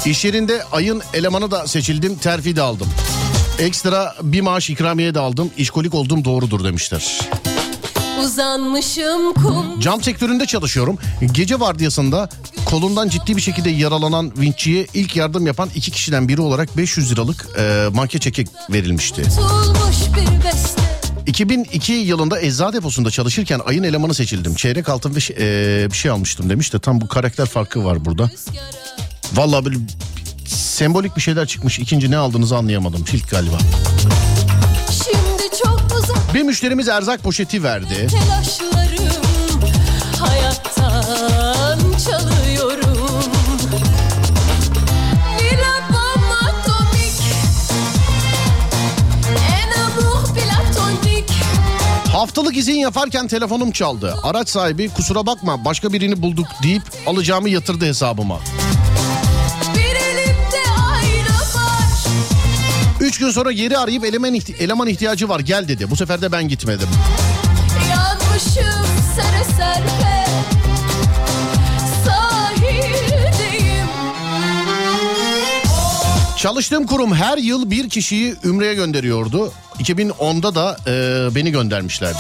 İş yerinde ayın elemanı da seçildim, terfi de aldım. Ekstra bir maaş ikramiye de aldım. İşkolik olduğum doğrudur demişler. Uzanmışım kum Cam sektöründe çalışıyorum. Gece vardiyasında kolundan ciddi bir şekilde yaralanan vinççiye ilk yardım yapan iki kişiden biri olarak 500 liralık e, manke çeki verilmişti. Tutulmuş bir beste 2002 yılında eczacı deposunda çalışırken ayın elemanı seçildim. Çeyrek altın ve şey- e, bir şey almıştım demiş de tam bu karakter farkı var burada. Vallahi böyle sembolik bir şeyler çıkmış. İkinci ne aldığınızı anlayamadım. İlk galiba. Bir müşterimiz erzak poşeti verdi. Haftalık izin yaparken telefonum çaldı. Araç sahibi kusura bakma başka birini bulduk deyip alacağımı yatırdı hesabıma. Üç gün sonra geri arayıp eleman, ihti- eleman ihtiyacı var gel dedi. Bu sefer de ben gitmedim. Yanmışım sere serpe Sahildeyim Çalıştığım kurum her yıl bir kişiyi Ümre'ye gönderiyordu. 2010'da da e, beni göndermişlerdi.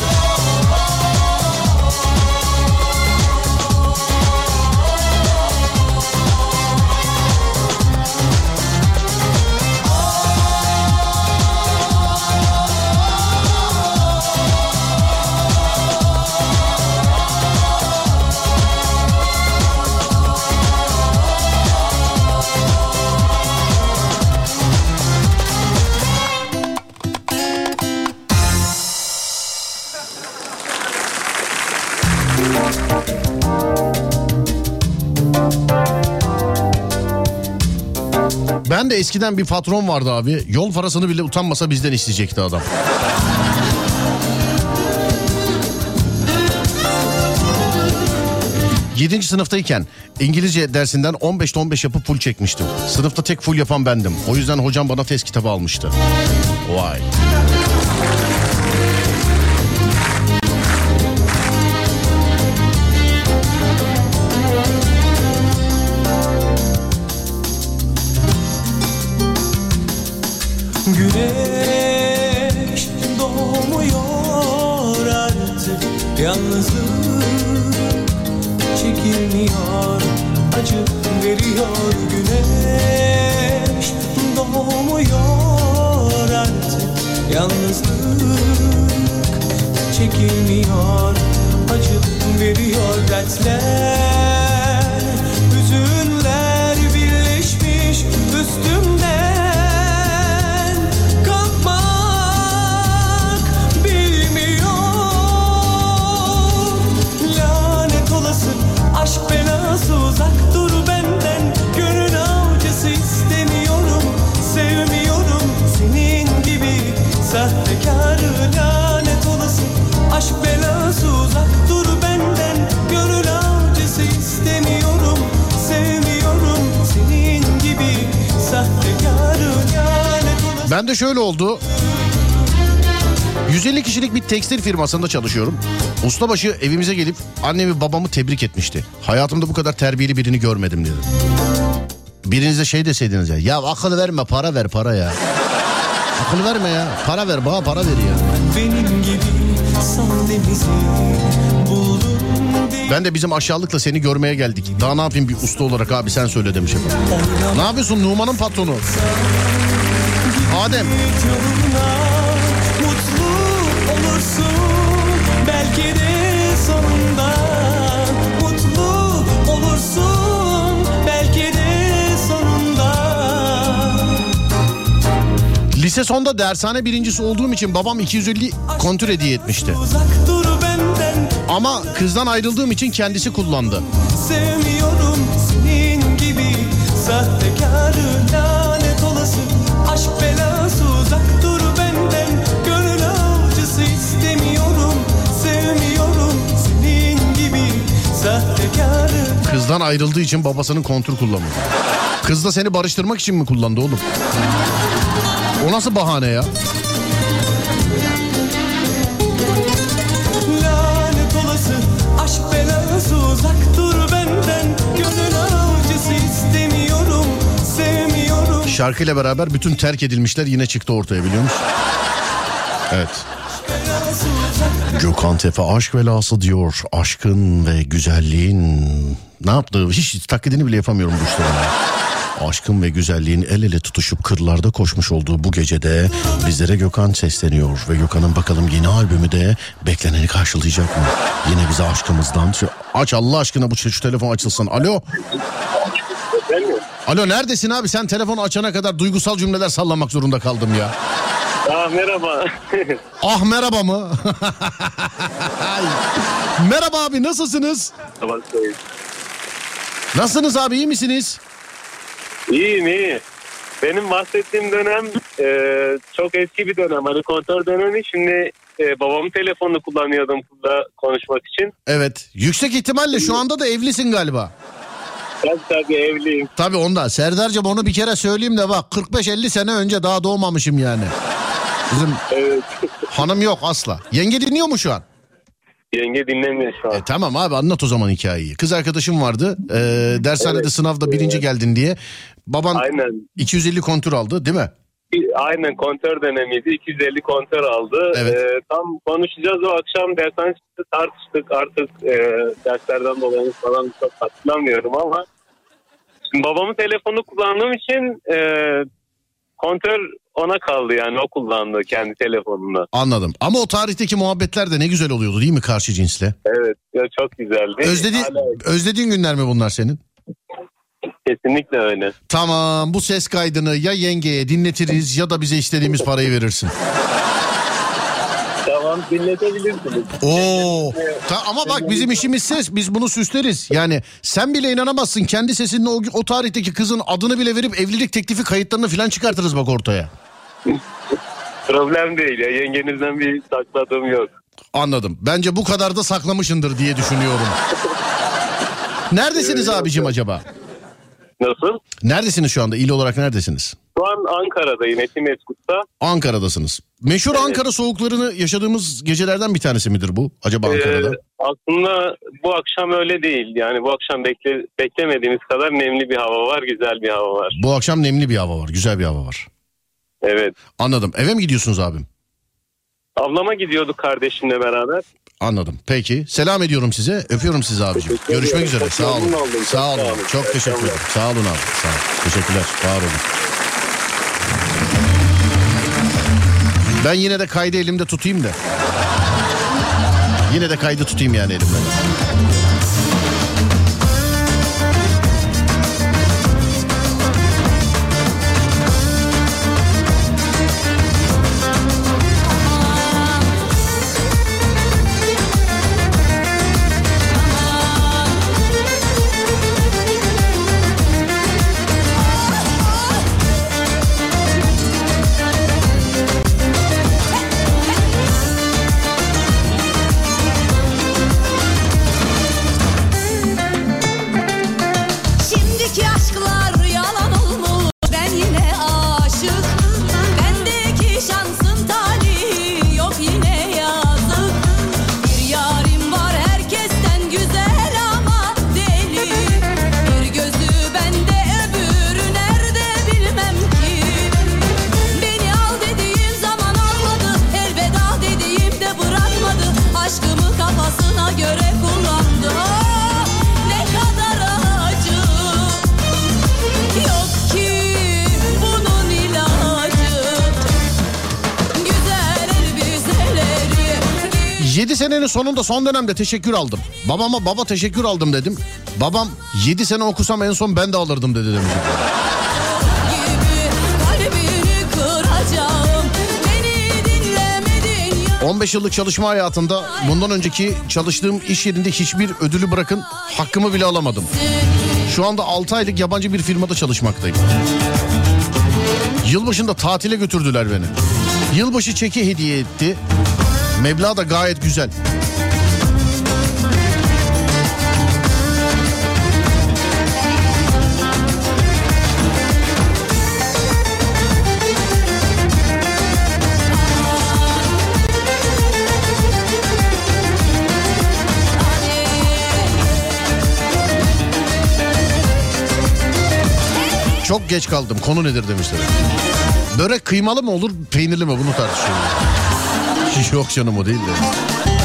Eskiden bir patron vardı abi. Yol parasını bile utanmasa bizden isteyecekti adam. Yedinci sınıftayken İngilizce dersinden 15'te 15 yapıp full çekmiştim. Sınıfta tek full yapan bendim. O yüzden hocam bana test kitabı almıştı. Vay. Çekilmiyor Acı veriyor dertler Ben de şöyle oldu. 150 kişilik bir tekstil firmasında çalışıyorum. Ustabaşı evimize gelip annemi babamı tebrik etmişti. Hayatımda bu kadar terbiyeli birini görmedim dedi. Biriniz de şey deseydiniz ya. Ya akıl verme para ver para ya. Akıl verme ya. Para ver bana para ver ya. Benim gibi buldum Ben de bizim aşağılıkla seni görmeye geldik. Daha ne yapayım bir usta olarak abi sen söyle demiş efendim. Ne yapıyorsun Numan'ın patronu? Adem. yoluna mutlu olursun belki de sonunda mutlu olursun belki de sonunda Lise sonda dershane birincisi olduğum için babam 250 kontür hediye etmişti. Ama kızdan ayrıldığım için kendisi kullandı. sevmiyorum senin gibi sahtekarı lanet olası aşk belası Kızdan ayrıldığı için babasının kontür kullandı. Kız da seni barıştırmak için mi kullandı oğlum? O nasıl bahane ya? Lanet olası aşk belası uzak dur benden Gönül avcısı istemiyorum sevmiyorum Şarkıyla beraber bütün terk edilmişler yine çıktı ortaya biliyor musun? Evet. Gökhan Tepe aşk velası diyor. Aşkın ve güzelliğin ne yaptığı hiç taklidini bile yapamıyorum bu ya. Aşkın ve güzelliğin el ele tutuşup kırlarda koşmuş olduğu bu gecede bizlere Gökhan sesleniyor. Ve Gökhan'ın bakalım yeni albümü de bekleneni karşılayacak mı? Yine bize aşkımızdan. Aç Allah aşkına bu şu telefon açılsın. Alo. Alo neredesin abi sen telefonu açana kadar duygusal cümleler sallamak zorunda kaldım ya. Aa, merhaba. Ah merhaba mı? [laughs] Merhaba abi nasılsınız? Nasılsınız abi iyi misiniz? İyiyim iyi. Benim bahsettiğim dönem e, çok eski bir dönem. Hani kontör dönemi. Şimdi e, babamın telefonunu kullanıyordum burada konuşmak için. Evet yüksek ihtimalle şu anda da evlisin galiba. Ben tabii evliyim. Tabii ondan. Serdar'cığım onu bir kere söyleyeyim de bak 45-50 sene önce daha doğmamışım yani. Bizim Evet. hanım yok asla. Yenge dinliyor mu şu an? Yenge dinlemiyor şu an. E tamam abi anlat o zaman hikayeyi. Kız arkadaşım vardı. E, dershanede Evet. sınavda birinci geldin diye. Baban Aynen. 250 kontür aldı değil mi? Aynen kontör dönemiydi. 250 kontör aldı. Evet. E, tam konuşacağız o akşam çıktı tartıştık artık e, derslerden dolayı falan çok hatırlamıyorum ama şimdi babamın telefonu kullandığım için e, kontör ona kaldı yani o kullandı kendi telefonunda. Anladım. Ama o tarihteki muhabbetler de ne güzel oluyordu değil mi karşı cinsle? Evet ya çok güzeldi. Özledi, Hala özlediğin günler mi bunlar senin? kesinlikle öyle. Tamam bu ses kaydını ya yengeye dinletiriz ya da bize istediğimiz parayı verirsin. Tamam dinletebilirsiniz. Oo. Ta- ama bak bizim işimiz ses biz bunu süsleriz. Yani sen bile inanamazsın kendi sesinle o, o tarihteki kızın adını bile verip evlilik teklifi kayıtlarını falan çıkartırız bak ortaya. Problem değil ya yengenizden bir sakladığım yok. Anladım. Bence bu kadar da saklamışındır diye düşünüyorum. Neredesiniz abicim acaba? Nasıl? Neredesiniz şu anda? İl olarak neredesiniz? Şu an Ankara'dayım Etimeskut'ta. Ankara'dasınız. Meşhur Evet. Ankara soğuklarını yaşadığımız gecelerden bir tanesi midir bu? Acaba Ankara'da? Ee, aslında bu akşam öyle değil. Yani bu akşam bekle, beklemediğimiz kadar nemli bir hava var, güzel bir hava var. Bu akşam nemli bir hava var. Güzel bir hava var. Evet. Anladım. Eve mi gidiyorsunuz abim? Ablama gidiyorduk kardeşimle beraber. Anladım. Peki. Selam ediyorum size. Öpüyorum sizi abicim. Teşekkür Görüşmek ediyorum. üzere. Sağ olun. Sağ olun. sağ olun. Çok teşekkür ederim. Sağ olun abi. Sağ olun. Teşekkürler. Var olun. Ben yine de kaydı elimde tutayım da. Yine de kaydı tutayım yani elimde. Elbiseleri 7 senenin sonunda son dönemde teşekkür aldım. Babama baba teşekkür aldım dedim. Babam 7 sene okusam en son ben de alırdım dedi demiş. gibi Kalbini kıracağım Beni dinlemedin ya 15 yıllık çalışma hayatında bundan önceki çalıştığım iş yerinde hiçbir ödülü bırakın hakkımı bile alamadım. Şu anda 6 aylık yabancı bir firmada çalışmaktayım. Yılbaşında tatile götürdüler beni. Yılbaşı çeki hediye etti. Meblağ da gayet güzel. Çok geç kaldım. Konu nedir demişler. Börek kıymalı mı olur, peynirli mi? Bunu tartışıyorum. Yok canım o değil de.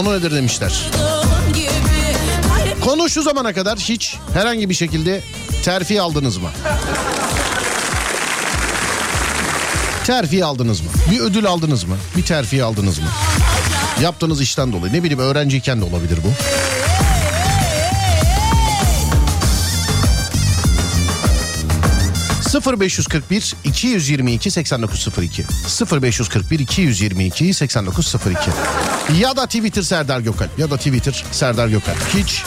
Konu nedir demişler. Konu şu zamana kadar hiç herhangi bir şekilde terfi aldınız mı? Terfi aldınız mı? Bir ödül aldınız mı? Bir terfi aldınız mı? Yaptığınız işten dolayı. Ne bileyim öğrenciyken de olabilir bu. ...0541 222 8902 0541 222 8902 ya da Twitter Serdar Gökalp ya da Twitter Serdar Gökalp hiç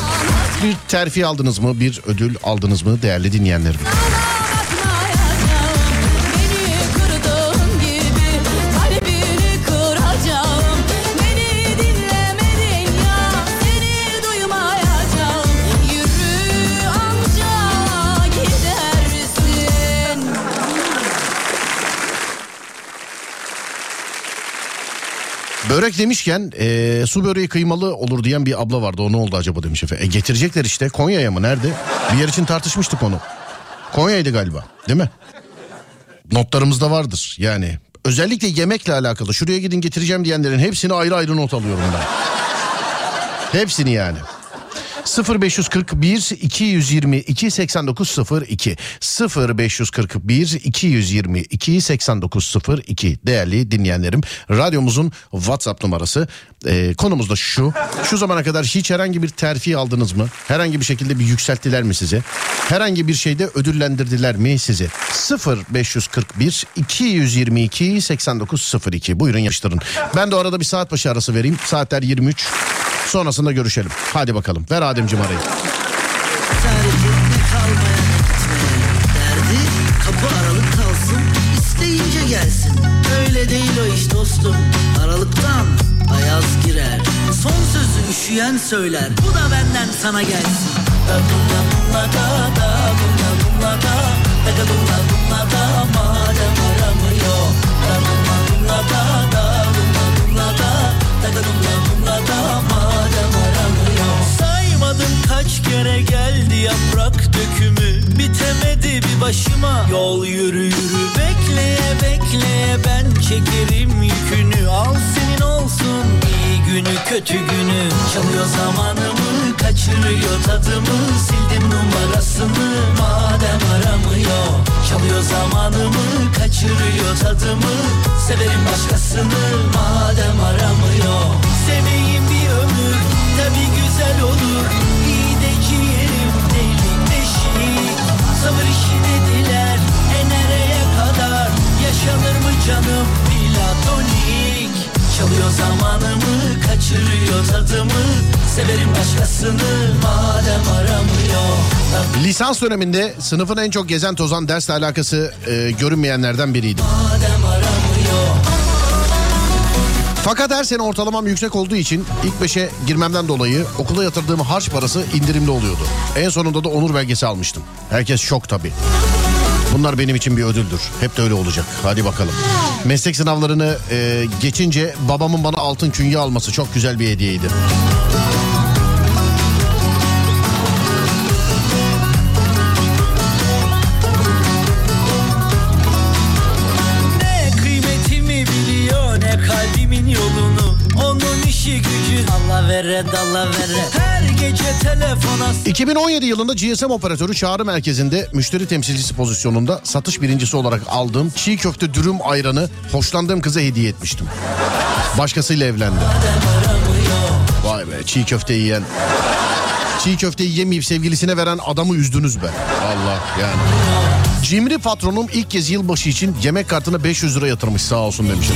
bir terfi aldınız mı? Bir ödül aldınız mı değerli dinleyenlerim Börek demişken eee, su böreği kıymalı olur diyen bir abla vardı. O ne oldu acaba demiş Efe. E getirecekler işte Konya'ya mı nerede? Bir yer için tartışmıştık onu. Konya'ydı galiba değil mi? Notlarımızda vardır yani. Özellikle yemekle alakalı şuraya gidin getireceğim diyenlerin hepsini ayrı ayrı not alıyorum ben. Hepsini yani. 0541 222 8902 0541 222 8902 değerli dinleyenlerim radyomuzun WhatsApp numarası. Ee, konumuz da şu. Şu zamana kadar hiç herhangi bir terfi aldınız mı? Herhangi bir şekilde bir yükselttiler mi size herhangi bir şeyde ödüllendirdiler mi sizi? 0541 222 8902 buyurun yapıştırın ben de arada bir saat başı arası vereyim. Saatler 23 sonrasında görüşelim hadi bakalım ver Ademciğim arayı kapı aralık kalsın isteyince gelsin öyle değil o iş dostum aralıktan ayaz girer son sözü üşüyen söyler bu da benden sana gelsin da bunla bunla da da bunla bunla da da da bunla bunla da madem aramıyor da bunla bunla da da bunla bunla da da da bunla bunla kere geldi yaprak dökümü. Bitemedi bir başıma. Yol yürü yürü. Bekleye bekleye ben çekerim yükünü. Al senin olsun. İyi günü kötü günü. Çalıyor zamanımı kaçırıyor tadımı. Sildim numarasını madem aramıyor. Çalıyor zamanımı kaçırıyor tadımı. Severim başkasını madem aramıyor. Seveyim bir ömür tabi güzel olur sabır işi dediler e nereye kadar? Yaşanır mı canım? Platonik. Çalıyor zamanımı kaçırıyor tadımı. Severim başkasını madem aramıyor. Lisans döneminde sınıfın en çok gezen tozan dersle alakası e, görünmeyenlerden biriydim. madem aramıyor Fakat her sene ortalamam yüksek olduğu için ilk beşe girmemden dolayı okula yatırdığım harç parası indirimli oluyordu. En sonunda da onur belgesi almıştım. Herkes şok tabii. Bunlar benim için bir ödüldür. Hep de öyle olacak. Hadi bakalım. Meslek sınavlarını e, geçince babamın bana altın künye alması çok güzel bir hediyeydi. Vere dalla vere Her gece telefona 2017 yılında GSM operatörü çağrı merkezinde müşteri temsilcisi pozisyonunda satış birincisi olarak aldığım çiğ köfte dürüm ayranı hoşlandığım kıza hediye etmiştim. Başkasıyla evlendi. Vay be çiğ köfte yiyen. Çiğ köfteyi yemeyip sevgilisine veren adamı üzdünüz be. Allah yani. Cimri patronum ilk kez yılbaşı için yemek kartına 500 lira yatırmış sağ olsun demişim.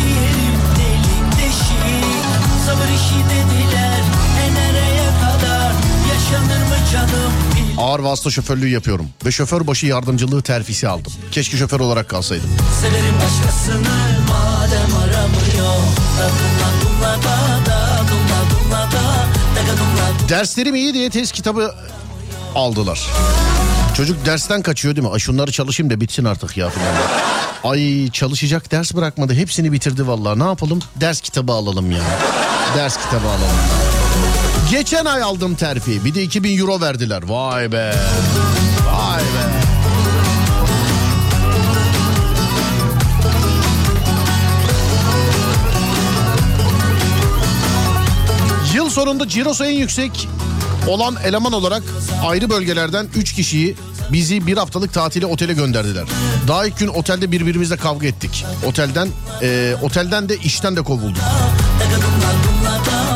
Ağır vasıta şoförlüğü yapıyorum ve şoför başı yardımcılığı terfisi aldım. Keşke şoför olarak kalsaydım. Severim başkasını madem aramıyor Derslerim iyi diye test kitabı aldılar. Çocuk dersten kaçıyor değil mi? Ay şunları çalışayım da bitsin artık ya falan. Ay çalışacak ders bırakmadı. Hepsini bitirdi vallahi. Ne yapalım? Ders kitabı alalım ya. Ders kitabı alalım. Geçen ay aldım terfi. Bir de 2000 euro verdiler. Vay be. Vay be. Yıl sonunda cirosu en yüksek olan eleman olarak ayrı bölgelerden 3 kişiyi bizi bir haftalık tatile otele gönderdiler. Daha ilk gün otelde birbirimizle kavga ettik. Otelden e, otelden de işten de kovulduk.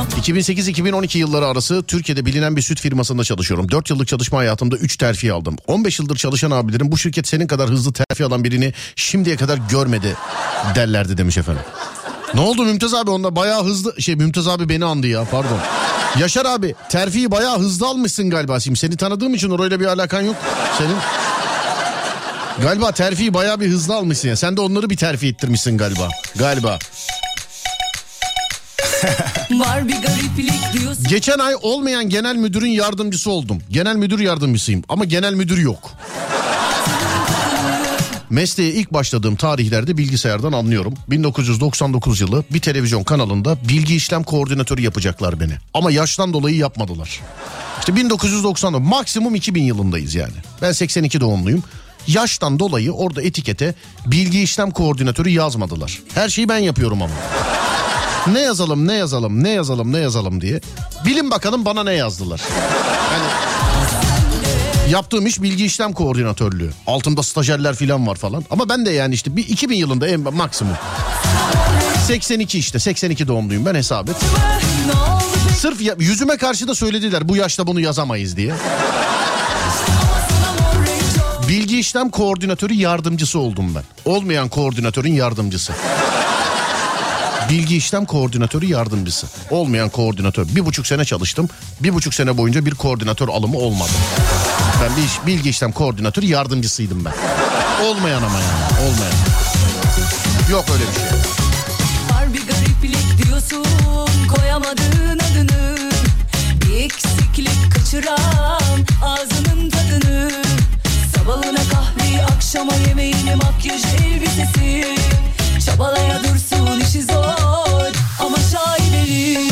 2008-2012 yılları arası Türkiye'de bilinen bir süt firmasında çalışıyorum. 4 yıllık çalışma hayatımda 3 terfi aldım. 15 yıldır çalışan abilerim bu şirket senin kadar hızlı terfi alan birini şimdiye kadar görmedi derlerdi demiş efendim. Ne oldu Mümtaz abi onda bayağı hızlı şey Mümtaz abi beni andı ya pardon. Yaşar abi terfiyi bayağı hızlı almışsın galiba. Şimdi seni tanıdığım için orayla bir alakan yok senin. Galiba terfiyi bayağı bir hızlı almışsın ya. Sen de onları bir terfi ettirmişsin galiba. Galiba. Var bir gariplik diyorsun Geçen ay olmayan genel müdürün yardımcısı oldum. Genel müdür yardımcısıyım ama genel müdür yok. Mesleğe ilk başladığım tarihlerde bilgisayardan anlıyorum. 1999 yılı bir televizyon kanalında bilgi işlem koordinatörü yapacaklar beni. Ama yaştan dolayı yapmadılar. İşte 1990 maksimum 2000 yılındayız yani. Ben 82 doğumluyum. Yaştan dolayı orada etikete bilgi işlem koordinatörü yazmadılar. Her şeyi ben yapıyorum ama. Ne yazalım ne yazalım ne yazalım ne yazalım diye. Bilin bakalım bana ne yazdılar. Yani yaptığım iş bilgi işlem koordinatörlüğü. Altımda stajyerler falan var falan. Ama ben de yani işte bir 2000 yılında en maksimum. 82 işte 82 doğumluyum ben hesap et. Sırf ya- yüzüme karşı da söylediler bu yaşta bunu yazamayız diye. İşlem koordinatörü yardımcısı oldum ben. Olmayan koordinatörün yardımcısı. Bilgi işlem koordinatörü yardımcısı. Olmayan koordinatör. Bir buçuk sene çalıştım. Bir buçuk sene boyunca bir koordinatör alımı olmadı. Ben bir iş, bilgi işlem koordinatörü yardımcısıydım ben. Olmayan ama yani. Olmayan. Yok öyle bir şey. Var bir gariplik diyorsun koyamadığın adını Bir eksiklik kaçıran ağzının tadını Sabahına kahveyi akşama yemeğini makyaj elbisesi. Çabalaya dursun işi zor ama şaibeli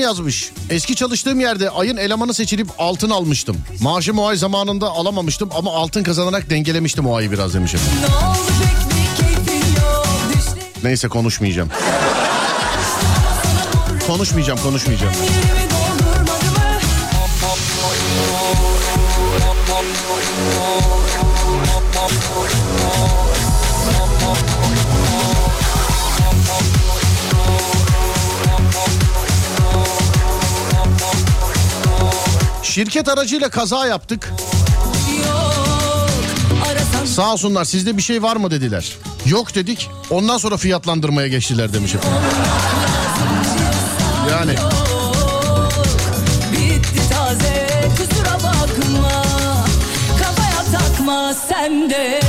yazmış. Eski çalıştığım yerde ayın elemanı seçilip altın almıştım. Maaşımı o ay zamanında alamamıştım ama altın kazanarak dengelemiştim o ayı biraz demiş efendim. ne oldu pek bir keyfin yok Düşlerim Neyse konuşmayacağım. Konuşmayacağım konuşmayacağım. Şirket aracıyla kaza yaptık. Yok Sağ olsunlar sizde bir şey var mı dediler. Yok dedik. Ondan sonra fiyatlandırmaya geçtiler demiş efendim. Yani bitti taze kusura bakma Kafaya takma sen de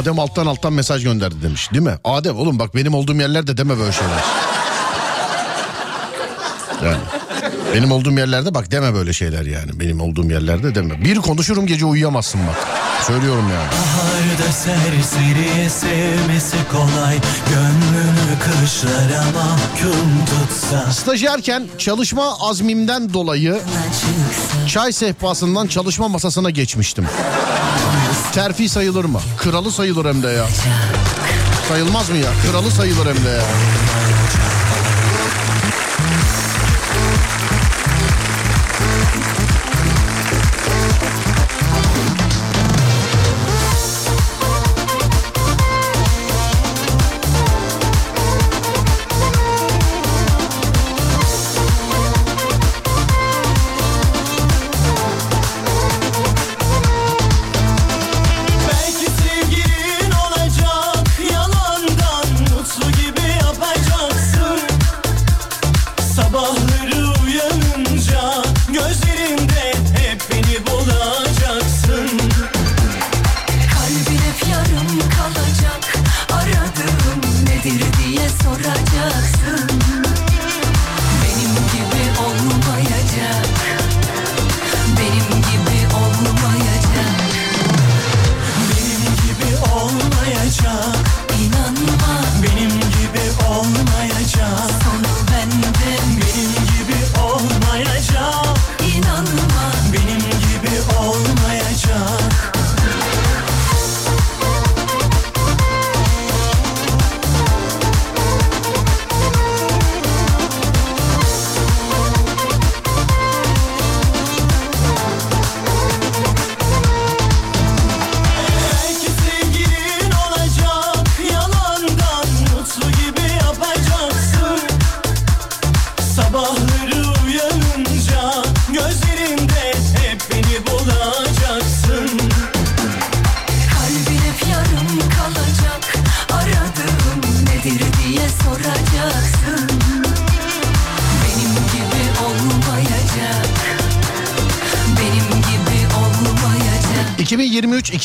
Adem alttan alttan mesaj gönderdi demiş değil mi? Adem oğlum bak benim olduğum yerlerde deme böyle şeyler. Yani benim olduğum yerlerde bak deme böyle şeyler yani. Benim olduğum yerlerde deme. Bir konuşurum gece uyuyamazsın bak. Söylüyorum yani. Baharda serseriye sevmesi kolay Gönlünü kışlara mahkum tutsa Stajyerken çalışma azmimden dolayı çay sehpasından çalışma masasına geçmiştim. Terfi sayılır mı? Kralı sayılır hem de ya. Sayılmaz mı ya? Kralı sayılır hem de ya.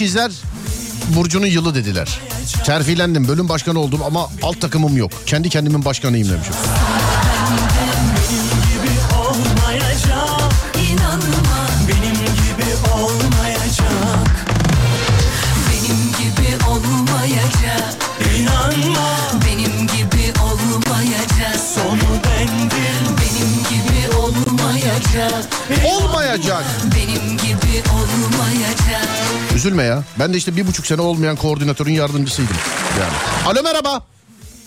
İkizler Burcu'nun yılı dediler. Terfilendim bölüm başkanı oldum ama alt takımım yok. Kendi kendimin başkanıyım demişim. Üzülme ya. Ben de işte bir buçuk sene olmayan koordinatörün yardımcısıydım. Yani. Alo merhaba.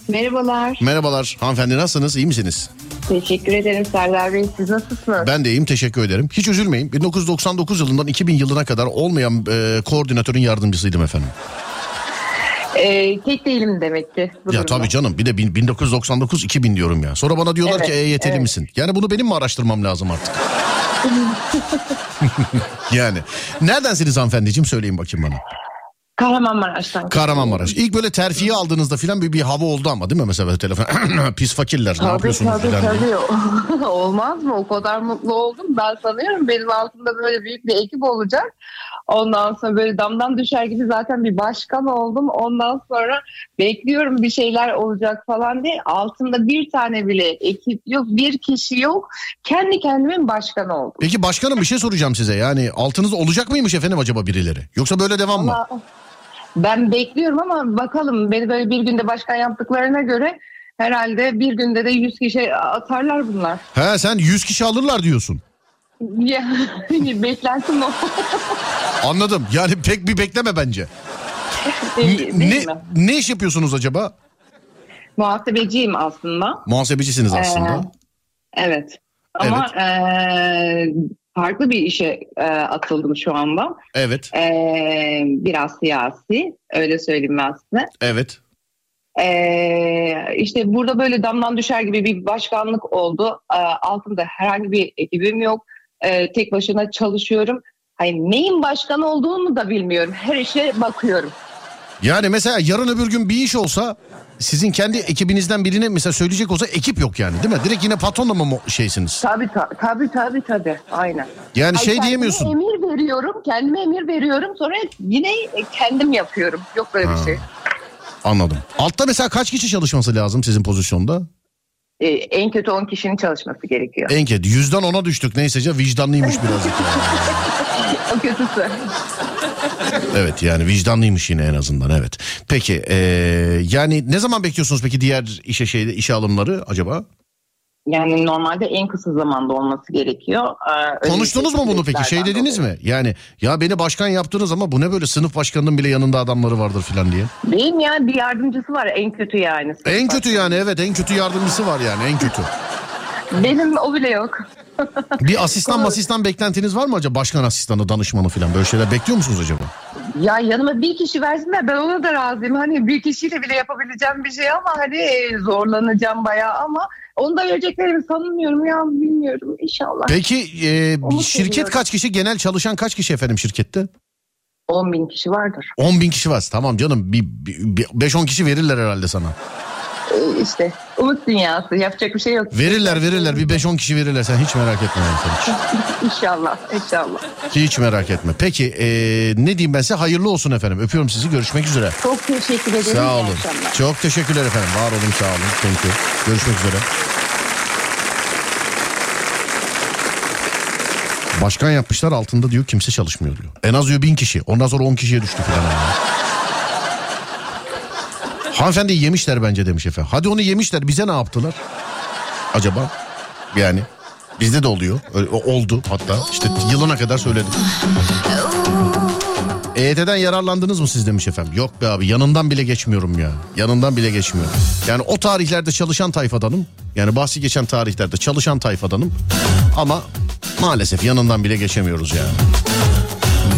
Merhabalar. Merhabalar. Hanımefendi nasılsınız? İyi misiniz? Teşekkür ederim Serdar Bey. Siz nasılsınız? Ben de iyiyim. Teşekkür ederim. Hiç üzülmeyin. 1999 yılından 2000 yılına kadar olmayan e, koordinatörün yardımcısıydım efendim. Ee, tek değilim demek ki. bu Ya durumda. tabii canım. Bir de bin- 1999 2000 diyorum ya. Sonra bana diyorlar Evet, ki EYT'li evet. misin? Yani bunu benim mi araştırmam lazım artık? Yani. [laughs] Neredensiniz hanımefendiciğim? Söyleyin bakayım bana. Kahramanmaraş'tan. Kahramanmaraş. İlk böyle terfiye aldığınızda filan bir, bir hava oldu ama değil mi? Mesela telefon [clears throat] pis fakirler ne Tabii yapıyorsunuz tabii diye. tabii. [laughs] Olmaz mı? O kadar mutlu oldum. Ben sanıyorum benim altımda böyle büyük bir ekip olacak. Ondan sonra böyle damdan düşer gibi zaten bir başkan oldum. Ondan sonra bekliyorum bir şeyler olacak falan diye. Altımda bir tane bile ekip yok. Bir kişi yok. Kendi kendimin başkanı oldum. Peki başkanım bir şey soracağım size. Yani altınızda olacak mıymış efendim acaba birileri? Yoksa böyle devam mı? Ben bekliyorum ama bakalım beni böyle bir günde başkan yaptıklarına göre herhalde bir günde de 100 kişi atarlar bunlar. He sen 100 kişi alırlar diyorsun. Ya, [laughs] Beklentim o. Anladım. Yani pek bir bekleme bence. Değil, değil ne, mi? ne iş yapıyorsunuz acaba? Muhasebeciyim aslında. Muhasebecisiniz aslında. Ee, evet. Ama ee, farklı bir işe ee, atıldım şu anda. Evet. Ee, biraz siyasi. Öyle söyleyeyim size. Evet. Ee, işte burada böyle damdan düşer gibi bir başkanlık oldu. Ee, altında herhangi bir ekibim yok. Ee, tek başına çalışıyorum. Hani neyin başkan olduğunu da bilmiyorum. Her işe bakıyorum. Yani mesela yarın öbür gün bir iş olsa sizin kendi ekibinizden birine mesela söyleyecek olsa ekip yok yani değil mi? Direkt yine patronla mı şeysiniz? Tabii ta- tabii tabii tabii. Aynen. Yani Ay, şey diyemiyorsun. Emir veriyorum. Kendime emir veriyorum. Sonra yine kendim yapıyorum. Yok böyle Ha. bir şey. Anladım. Altta mesela kaç kişi çalışması lazım sizin pozisyonda? Ee, en kötü 10 kişinin çalışması gerekiyor. En kötü. Yüzden ona düştük neysece vicdanlıymış birazcık. yani. [laughs] o kötüsü. Evet yani vicdanlıymış yine en azından evet. Peki ee, yani ne zaman bekliyorsunuz peki diğer işe şeyde işe alımları acaba? Yani normalde en kısa zamanda olması gerekiyor. Ee, Konuştunuz mu bunu peki? Şey dediniz mi? Yani ya beni başkan yaptınız ama bu ne böyle sınıf başkanının bile yanında adamları vardır falan diye. Benim yani bir yardımcısı var en kötü yani. En kötü yani evet en kötü yardımcısı var yani en kötü. Benim o bile yok. Bir asistan masistan beklentiniz var mı acaba? Başkan asistanı, danışmanı falan böyle şeyler bekliyor musunuz acaba? Ya yanıma bir kişi versinler ben ona da razıyım. Hani bir kişiyle bile yapabileceğim bir şey ama hani e, zorlanacağım bayağı ama onu da vereceklerimi sanmıyorum ya bilmiyorum inşallah. Peki e, Umut şirket ediyorum. kaç kişi? Genel çalışan kaç kişi efendim şirkette? 10 bin kişi vardır. 10 bin kişi var. Tamam canım bir, bir, bir 5-10 kişi verirler herhalde sana. İşte umut dünyası yapacak bir şey yok. Verirler verirler bir 5-10 kişi verirler sen hiç merak etme. sen hiç. [laughs] İnşallah inşallah. Hiç merak etme. Peki e, ne diyeyim ben size hayırlı olsun efendim. Öpüyorum sizi görüşmek üzere. Çok teşekkür ederim. Sağ olun. Çok teşekkürler efendim. Var olun sağ olun. Thank you. Görüşmek üzere. Başkan yapmışlar altında diyor kimse çalışmıyor diyor. En az diyor bin kişi. Ondan sonra on kişiye düştü falan. Hanımefendi yemişler bence demiş efendim. Hadi onu yemişler bize ne yaptılar? Acaba? Yani bizde de oluyor. Öyle, oldu hatta. İşte yılına kadar söyledim. EYT'den yararlandınız mı siz demiş efendim. Yok be abi yanından bile geçmiyorum ya. Yanından bile geçmiyorum. Yani o tarihlerde çalışan tayfadanım. Yani bahsi geçen tarihlerde çalışan tayfadanım. Ama maalesef yanından bile geçemiyoruz yani.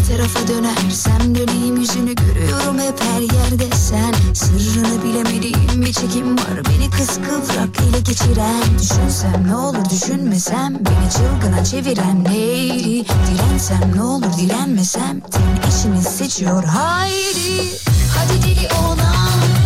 Tarafa dönersem döneyim yüzünü görüyorum hep her yerde. Sen Sırrını bilemediğim bir çekim var. Beni kıskıvrak ele geçiren Düşünsem ne olur düşünmesem beni çılgına çeviren neydi? Dirensem ne olur direnmesem ten işini seçiyor. Haydi Hadi deli olan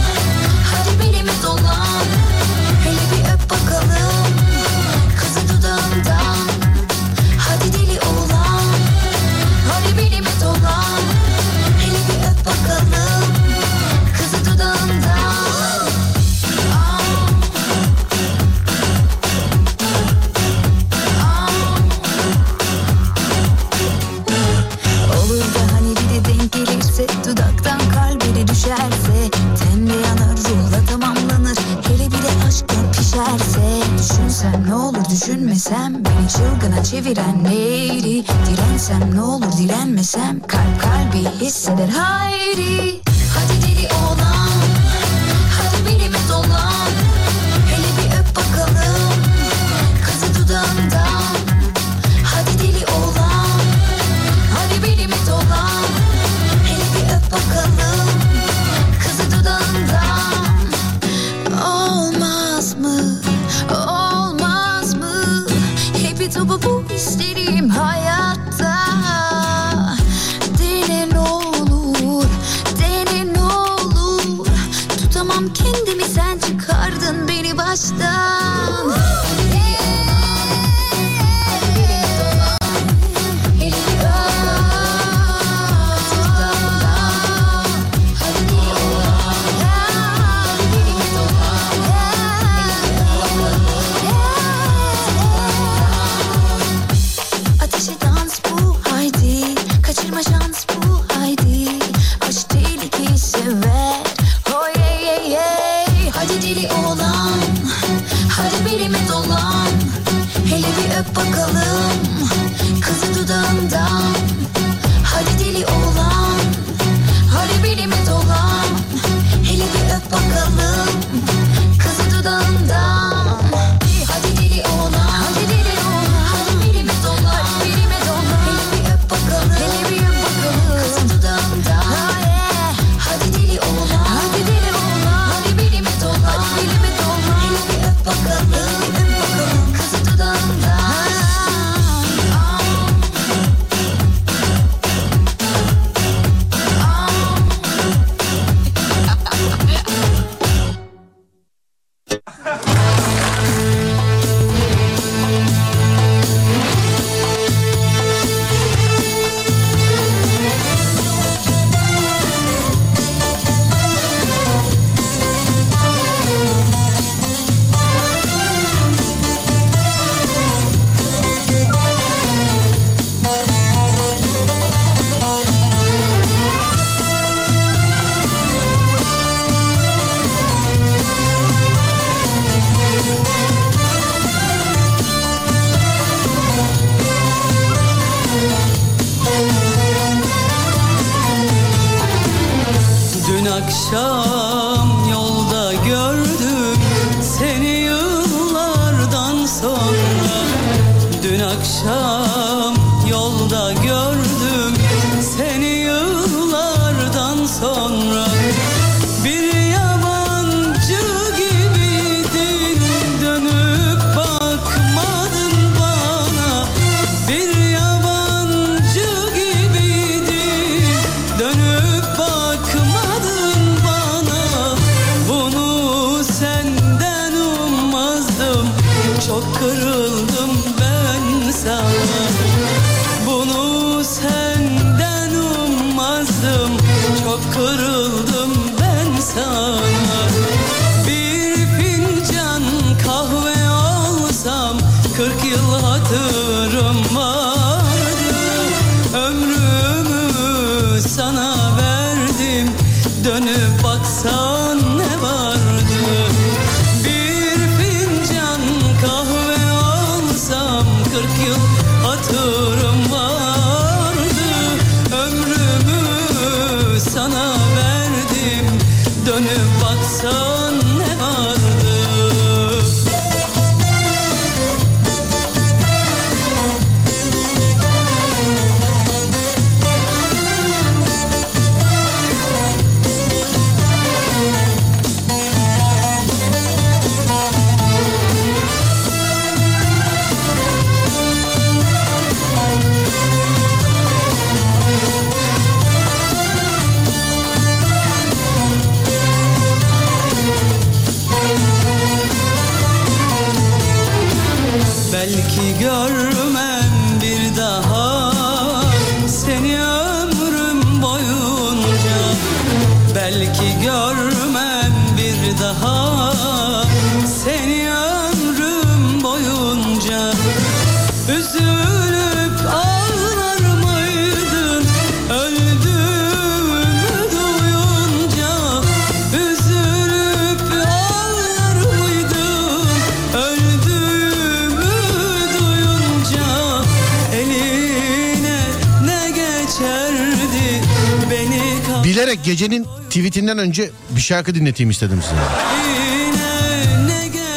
gecenin tweetinden önce bir şarkı dinleteyim istedim size.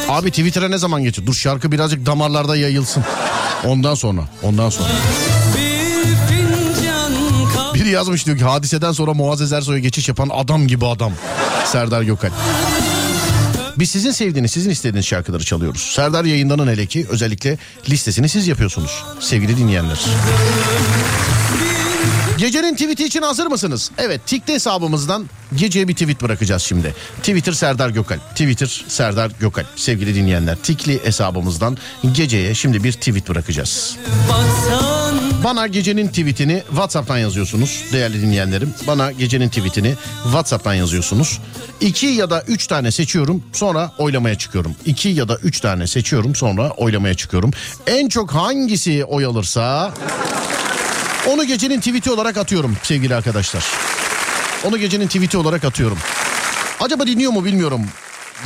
Abi Twitter'a ne zaman geçiyor? Dur şarkı birazcık damarlarda yayılsın. Ondan sonra, ondan sonra. Biri yazmış diyor ki hadiseden sonra Muazzez Ersoy'a geçiş yapan adam gibi adam. Serdar Gökal. Biz sizin sevdiğiniz, sizin istediğiniz şarkıları çalıyoruz. Serdar yayındanın hele ki özellikle listesini siz yapıyorsunuz sevgili dinleyenler. Gecenin tweet'i için hazır mısınız? Evet Tik'te hesabımızdan geceye bir tweet bırakacağız şimdi. Twitter Serdar Gökal. Twitter Serdar Gökal. Sevgili dinleyenler Tikli hesabımızdan geceye şimdi bir tweet bırakacağız. Bana gecenin tweetini WhatsApp'tan yazıyorsunuz değerli dinleyenlerim. Bana gecenin tweetini WhatsApp'tan yazıyorsunuz. İki ya da üç tane seçiyorum sonra oylamaya çıkıyorum. İki ya da üç tane seçiyorum sonra oylamaya çıkıyorum. En çok hangisi oy alırsa onu gecenin tweeti olarak atıyorum sevgili arkadaşlar. Onu gecenin tweeti olarak atıyorum. Acaba dinliyor mu bilmiyorum.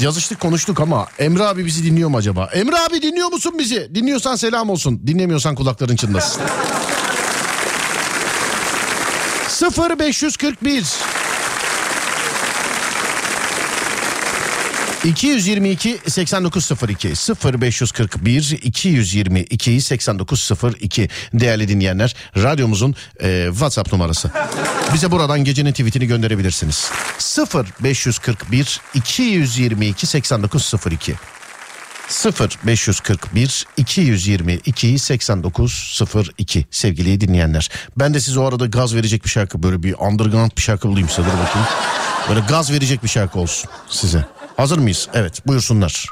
Yazıştık konuştuk ama Emre abi bizi dinliyor mu acaba? Emre abi dinliyor musun bizi? Dinliyorsan selam olsun. Dinlemiyorsan kulakların çınlasın. [laughs] 0541 222 8902 0541 222 8902 değerli dinleyenler radyomuzun e, WhatsApp numarası. Bize buradan gecenin tweetini gönderebilirsiniz. 0541 222 8902 0541 222 8902 sevgili dinleyenler. Ben de size o arada gaz verecek bir şarkı böyle bir underground bir şarkı bulayım size dur bakayım. Böyle gaz verecek bir şarkı olsun size. Hazır mıyız? Evet buyursunlar.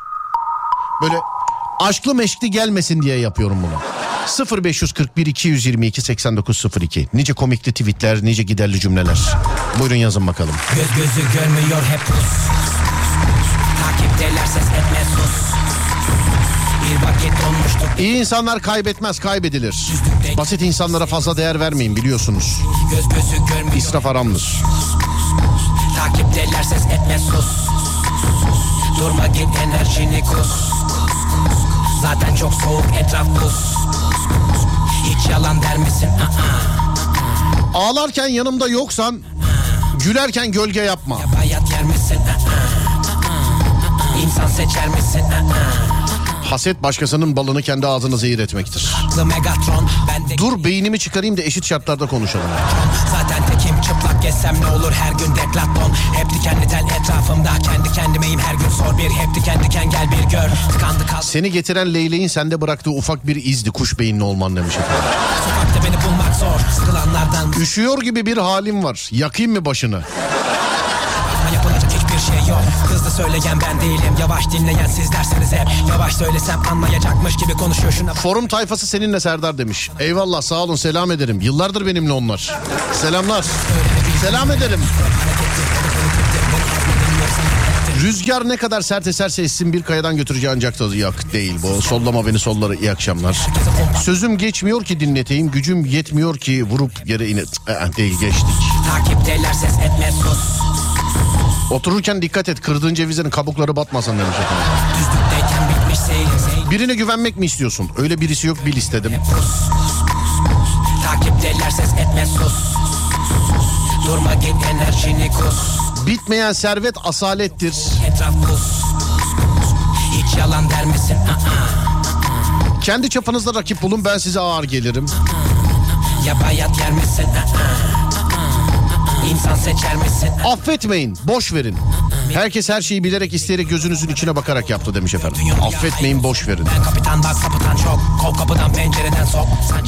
Böyle aşklı meşkli gelmesin diye yapıyorum bunu. 0541 222 8902 Nice komikli tweetler, nice giderli cümleler. Buyurun yazın bakalım. Göz gözü görmüyor hep pus Takipteler ses etme sus İyi insanlar kaybetmez kaybedilir. Basit insanlara fazla değer vermeyin biliyorsunuz. İsraf haramdır. Takipteler ses etme sus Durma git enerjini kus Zaten çok soğuk etraf buz Hiç yalan der misin? Aa, Ağlarken yanımda yoksan gülerken gölge yapma. bayat yer misin? Aa. İnsan seçer misin? Haset başkasının balını kendi ağzına zehir etmektir. Dur beynimi çıkarayım da eşit şartlarda konuşalım. Zaten gezsem ne olur her gün deklaton Hep dikenli tel etrafımda kendi kendimeyim her gün sor bir Hep diken diken gel bir gör Tıkandı kaldı Seni getiren leyleğin sende bıraktığı ufak bir izdi kuş beyinli olman demiş efendim. sokakta beni bulmak zor Sıkılanlardan Üşüyor gibi bir halim var. Yakayım mı başını? Şey yok Hızlı söyleyen ben değilim Yavaş dinleyen siz derseniz hep Yavaş söylesem anlayacakmış gibi konuşuyor şuna Forum tayfası seninle Serdar demiş. Eyvallah sağ olun selam ederim. Yıllardır benimle onlar. Selamlar. Selam ederim. Rüzgar ne kadar sert eserse essin bir kayadan götüreceği ancak tadı yak değil bu. Sollama beni solları iyi akşamlar. Sözüm geçmiyor ki dinleteyim. Gücüm yetmiyor ki vurup yere ine... Cık, değil geçtik. Takipteler ses etme sus Otururken dikkat et kırdığın cevizlerin kabukları batmasın demiş efendim. Birine güvenmek mi istiyorsun? Öyle birisi yok bil istedim. Takipteler ses etme sus Durma git enerjini kus Bitmeyen servet asalettir. Etraf pus Hiç yalan der misin? Aa, Kendi çapınızda rakip bulun ben size ağır gelirim. Ya bayat yer misin? İnsan seçer misin? Affetmeyin, boş verin. Herkes her şeyi bilerek isteyerek gözünüzün içine bakarak yaptı demiş efendim. Affetmeyin, boş verin.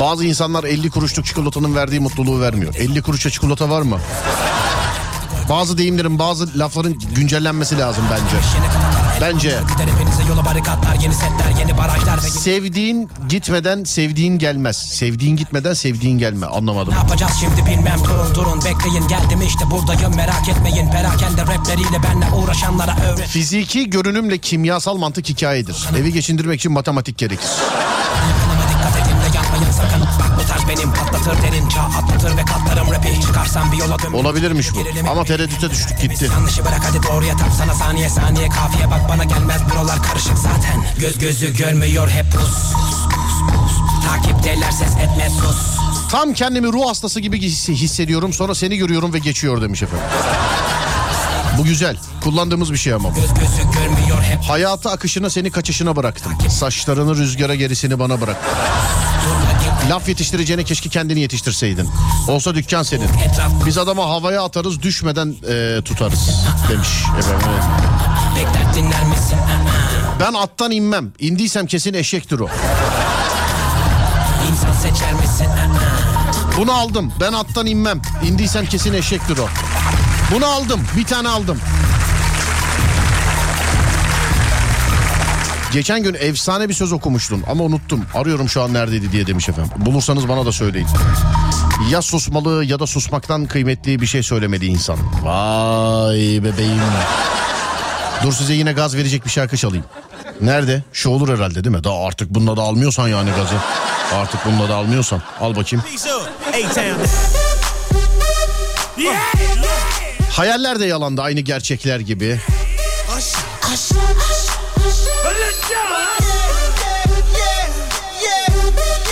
Bazı insanlar 50 kuruşluk çikolatanın verdiği mutluluğu vermiyor. 50 kuruşa çikolata var mı? Bazı deyimlerin, bazı lafların güncellenmesi lazım bence. Bence. Sevdiğin gitmeden sevdiğin gelmez. Sevdiğin gitmeden sevdiğin gelme. Anlamadım. Ne yapacağız şimdi bilmem durun durun bekleyin geldim işte buradayım merak etmeyin perakende rapleriyle benle uğraşanlara öğret Fiziki görünümle kimyasal mantık hikayedir. Evi geçindirmek için matematik gerekir. Benim patlatır derin çağ atlatır ve katlarım rapi Çıkarsam bir yola dön Olabilirmiş bu. Ama tereddüte düştük gitti. Yanlışı bırak hadi doğruya tap sana saniye saniye kafiye bak bana gelmez buralar karışık zaten Göz gözü görmüyor hep pus Takipteler ses etme sus Tam kendimi ruh hastası gibi his- hissediyorum. Sonra seni görüyorum ve geçiyor demiş efendim. Bu güzel. Kullandığımız bir şey ama bu. Hayatı akışına seni kaçışına bıraktım. Saçlarını rüzgara gerisini bana bırak. Laf yetiştireceğine keşke kendini yetiştirseydin. Olsa dükkan senin. Biz adama havaya atarız düşmeden e, tutarız demiş efendim. Ben attan inmem. İndiysem kesin eşektir o. Bunu aldım. Ben attan inmem. İndiysem kesin eşektir o. Bunu aldım. Bir tane aldım. Geçen gün efsane bir söz okumuştun ama unuttum. Arıyorum şu an neredeydi diye demiş efendim. Bulursanız bana da söyleyin. Ya susmalı ya da susmaktan kıymetli bir şey söylemeli insan. Vay bebeğim. Dur size yine gaz verecek bir şarkı çalayım. Nerede? Şu olur herhalde değil mi? Daha artık bununla da almıyorsan yani gazı. Artık bununla da almıyorsan. Al bakayım. Hayaller de yalandı aynı gerçekler gibi.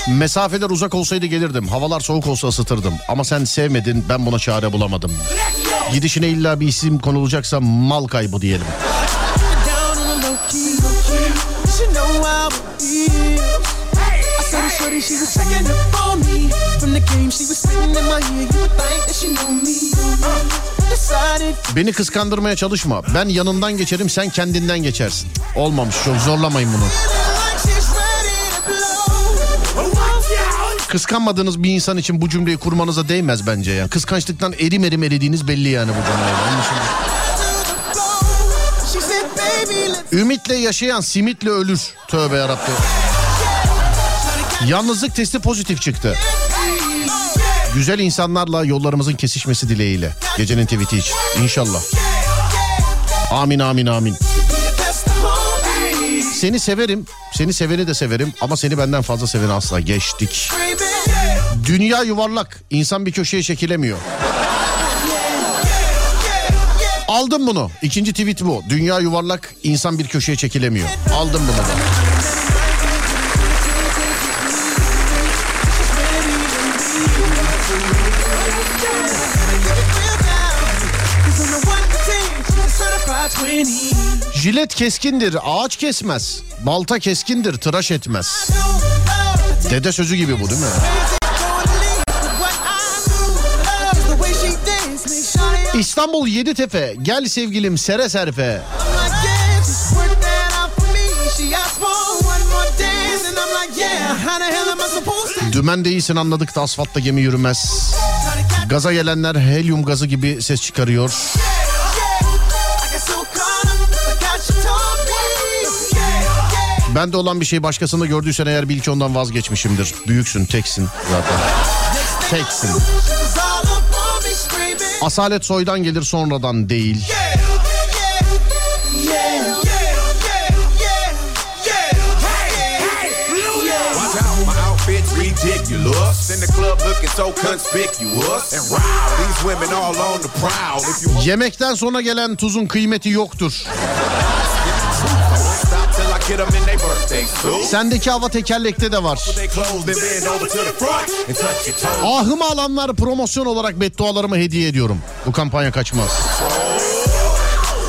Mesafeler uzak olsaydı gelirdim. Havalar soğuk olsa ısıtırdım. Ama sen sevmedin ben buna çare bulamadım. Gidişine illa bir isim konulacaksa mal kaybı diyelim. Beni kıskandırmaya çalışma. Ben yanından geçerim sen kendinden geçersin. Olmamış çok zorlamayın bunu. Kıskanmadığınız bir insan için bu cümleyi kurmanıza değmez bence ya. Kıskançlıktan erim erim eridiğiniz belli yani bu cümleyle. Ümitle yaşayan simitle ölür. Tövbe yarabbim. Yalnızlık testi pozitif çıktı. Güzel insanlarla yollarımızın kesişmesi dileğiyle. Gecenin tweet'i için. İnşallah. Amin amin amin. Seni severim. Seni seveni de severim. Ama seni benden fazla seveni asla geçtik. Dünya yuvarlak. İnsan bir köşeye çekilemiyor. Aldım bunu. İkinci tweet bu. Dünya yuvarlak, insan bir köşeye çekilemiyor. Aldım bunu da. Jilet keskindir, ağaç kesmez. Balta keskindir, tıraş etmez. Dede sözü gibi bu değil mi? İstanbul Yeditepe, gel sevgilim sere to? Dümen değilsin anladık da asfaltta gemi yürümez. Gaza gelenler helyum gazı gibi ses çıkarıyor. Yeah. Bende olan bir şey başkasında gördüysen eğer bil ki ondan vazgeçmişimdir. Büyüksün, teksin zaten. Teksin. Asalet soydan gelir sonradan değil. Yemekten sonra gelen tuzun kıymeti yoktur. Sendeki hava tekerlekte de var. Ahımı alanlar promosyon olarak beddualarımı hediye ediyorum. Bu kampanya kaçmaz.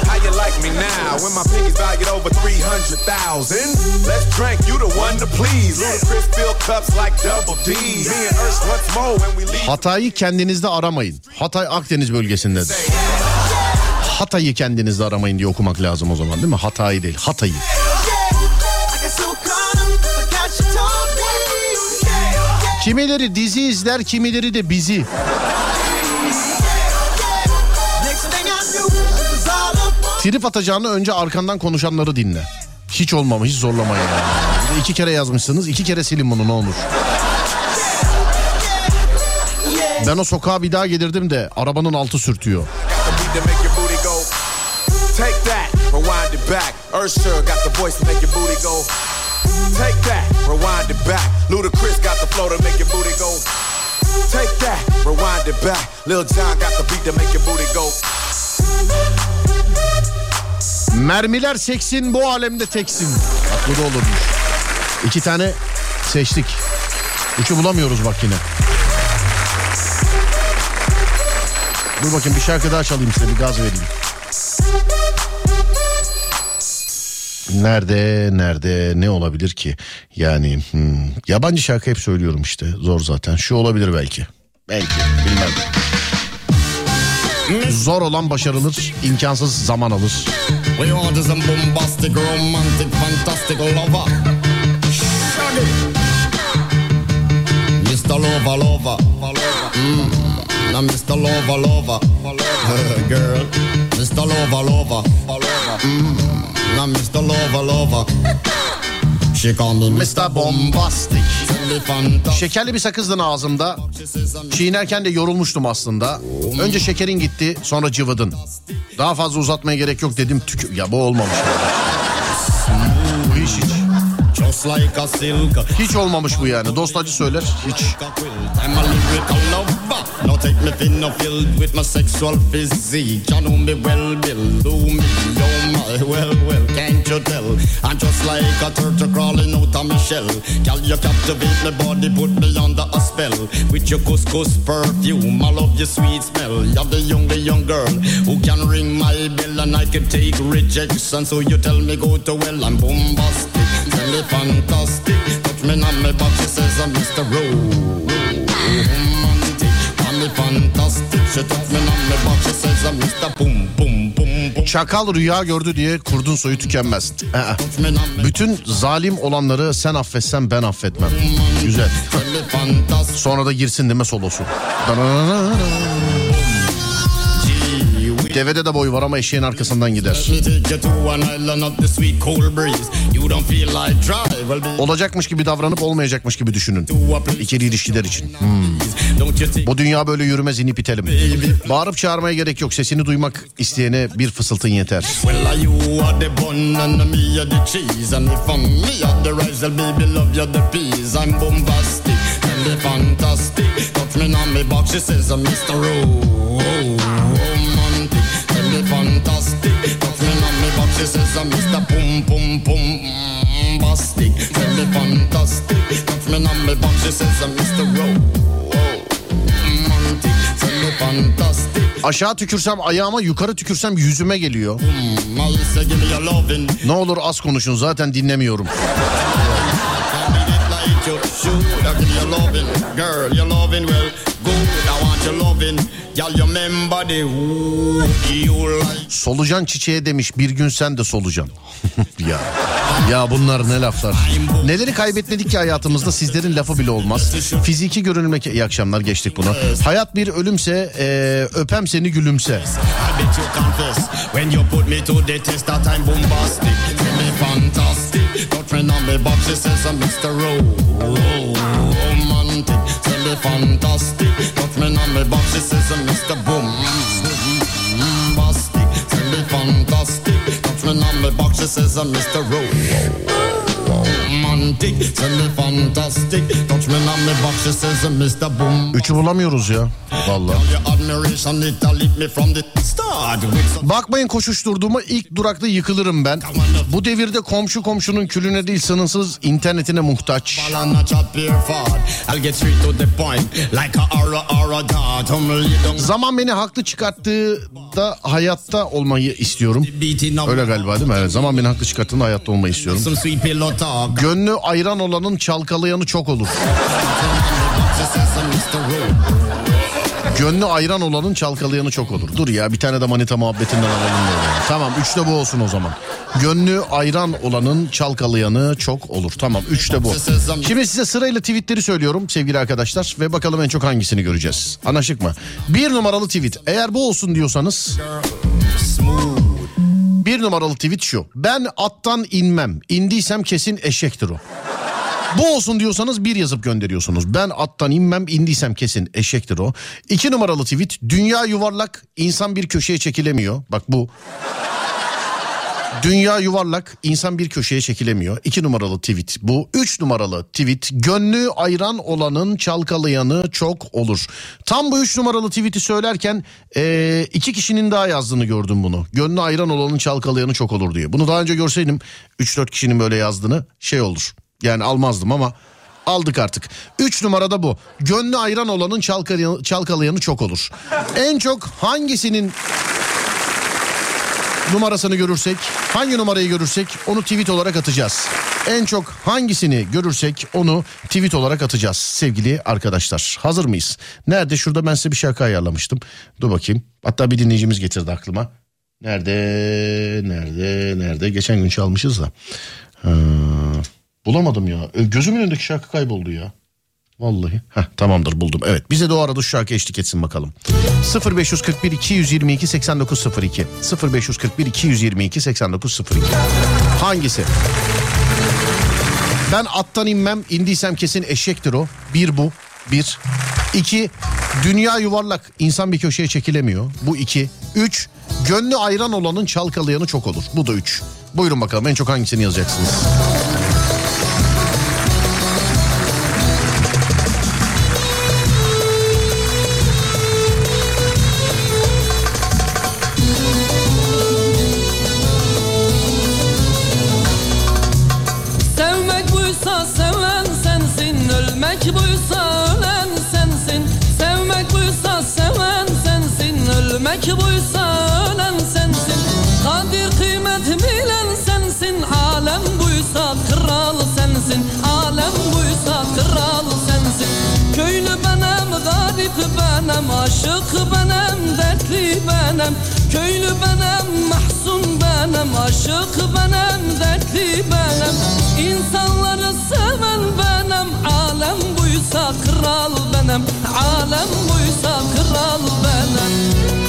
How you like me now when my pinky's valued over 300,000? Let's drink, you the one to please. Ludacris fill cups like double D. Me and Ursh once more when we leave. Hatay'ı kendinizde aramayın. Hatay Akdeniz bölgesindedir. Hatay'ı kendinizde aramayın diye okumak lazım o zaman değil mi? Hatay'ı değil, Hatay'ı. Kimileri dizi izler, kimileri de bizi. Trip atacağını önce arkandan konuşanları dinle. Hiç olmamış, hiç zorlamayın. yani. İki kere yazmışsınız, iki kere silin bunu ne olur. Ben o sokağa bir daha gelirdim de arabanın altı sürtüyor. Take that, rewind it back. Ursher got the voice to make your booty go. Take that, rewind it back. Ludacris got the flow to make your booty go. Take that, rewind it back. Lil Jon got the beat to make your booty go. Mermiler seksin bu alemde teksin. Bak bu da olurmuş. İki tane seçtik. Üçü bulamıyoruz bak yine. Dur bakayım bir şarkı daha çalayım size bir gaz vereyim. Nerede nerede ne olabilir ki? Yani hmm, yabancı şarkı hep söylüyorum işte zor zaten. Şu olabilir belki. Belki bilmem. Zor olan başarılır, imkansız zaman alır. Mr. Lover, lover. Mr. Lover, lover. [laughs] Girl. Mr. Lover, lover. Mm. Lover. She call me Mr. Bombastic. Şekerli bir sakızdın ağzımda. Çiğnerken de yorulmuştum aslında. Önce şekerin gitti sonra cıvıdın. Daha fazla uzatmaya gerek yok dedim. Tükü... Ya bu olmamış. Bu hiç hiç. Hiç olmamış bu yani. Dostacı söyler. Hiç. Rejection. So you tell me go to well, I'm bombastic. Me fantastic. Touch me on my back, she says I'm Mr. Romantic. Tell me fantastic. She touch me on my back, she says I'm Mr. Boom, boom, boom, boom. Çakal rüya gördü diye kurdun soyu tükenmez. Bütün zalim olanları sen affetsen ben affetmem. Güzel. Sonra da girsin deme solosu. Devede de boy var ama eşeğin arkasından gider. Olacakmış gibi davranıp olmayacakmış gibi düşünün. İkili ilişkiler için. Hmm. Bu dünya böyle yürümez inip itelim. Bağırıp çağırmaya gerek yok. Sesini duymak isteyene bir fısıltın yeter. Fantastic. Touch me on me box, she says Mr. Romantic. Fantastic. Me on me box, she says I'm Mr. Pum Pum Pum. Bombastic, tell me fantastic. Me on me box, she says I'm Mr. Fantastic. Aşağı tükürsem ayağıma yukarı tükürsem yüzüme geliyor. Ne olur az konuşun zaten dinlemiyorum. Solucan çiçeğe demiş bir gün sen de solucan. [laughs] ya ya bunlar ne laflar. Neleri kaybetmedik ki hayatımızda sizlerin lafı bile olmaz. Fiziki görünmek iyi akşamlar geçtik bunu. Hayat bir ölümse e, öpem seni gülümse. Fantastic. Got friend on me box, she says I'm Mr. Ro- Romantic. Tell me fantastic. Got friend on me box, she says I'm Mr. Boom. Bombastic. Tell me fantastic. Got friend on me box, she says I'm Mr. Ro- Friend on me box, she says I'm Mr. Boom. Üçü bulamıyoruz ya. Vallahi. Your admiration it a lit me from the start. With some Bakmayın koşuşturduğuma ilk durakta yıkılırım ben. Bu devirde komşu komşunun külüne değil sınırsız internetine muhtaç. Zaman beni haklı çıkarttığı da hayatta olmayı istiyorum. Öyle galiba değil mi? Evet, zaman beni haklı çıkarttığında hayatta olmayı istiyorum. Some Gönlü ayran olanın çalkalayanı çok olur. Gönlü ayran olanın çalkalayanı çok olur. Dur ya bir tane de manita muhabbetinden alalım böyle. Tamam üçte bu olsun o zaman. Gönlü ayran olanın çalkalayanı çok olur. Tamam üçte bu. Şimdi size sırayla tweetleri söylüyorum sevgili arkadaşlar. Ve bakalım en çok hangisini göreceğiz. Anlaşık mı? Bir numaralı tweet. Eğer bu olsun diyorsanız... Bir numaralı tweet şu. Ben attan inmem. İndiysem kesin eşektir o. Bu olsun diyorsanız bir yazıp gönderiyorsunuz. Ben attan inmem indiysem kesin eşektir o. İki numaralı tweet. Dünya yuvarlak insan bir köşeye çekilemiyor. Bak bu. Dünya yuvarlak insan bir köşeye çekilemiyor. İki numaralı tweet bu. Üç numaralı tweet. Gönlü ayran olanın çalkalayanı çok olur. Tam bu üç numaralı tweet'i söylerken eee, iki kişinin daha yazdığını gördüm bunu. Gönlü ayran olanın çalkalayanı çok olur diye. Bunu daha önce görseydim 3-4 kişinin böyle yazdığını şey olur. Yani almazdım ama aldık artık. 3 numarada bu. Gönlü ayran olanın çalkalayanı, çalkalayanı çok olur. En çok hangisinin numarasını görürsek, hangi numarayı görürsek onu tweet olarak atacağız. En çok hangisini görürsek onu tweet olarak atacağız sevgili arkadaşlar. Hazır mıyız? Nerede? Şurada ben size bir şarkı ayarlamıştım. Dur bakayım. Hatta bir dinleyicimiz getirdi aklıma. Nerede? Nerede? Nerede? Geçen gün çalmışız da. Ha, bulamadım ya. Gözümün önündeki şarkı kayboldu ya. Vallahi. Heh, tamamdır buldum. Evet bize de o arada şu şarkı eşlik etsin bakalım. 0541 222 8902 0541 222 8902 Hangisi? Ben attan inmem indiysem kesin eşektir o. Bir bu. Bir. İki. Dünya yuvarlak insan bir köşeye çekilemiyor. Bu iki. Üç. Gönlü ayran olanın çalkalayanı çok olur. Bu da üç. Buyurun bakalım en çok hangisini yazacaksınız? Benem Köylü benem, mahzun benem Aşık benem, dertli benem İnsanları seven benem Alem buysa kral benem Alem buysa kral benem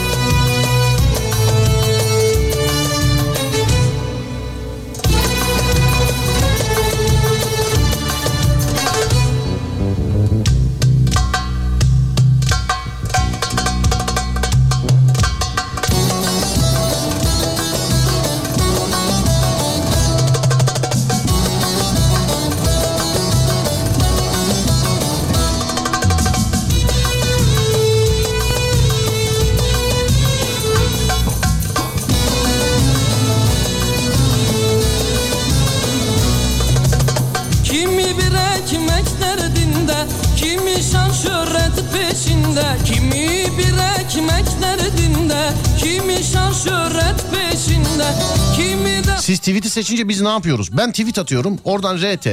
Siz tweet'i seçince biz ne yapıyoruz? Ben tweet atıyorum oradan RT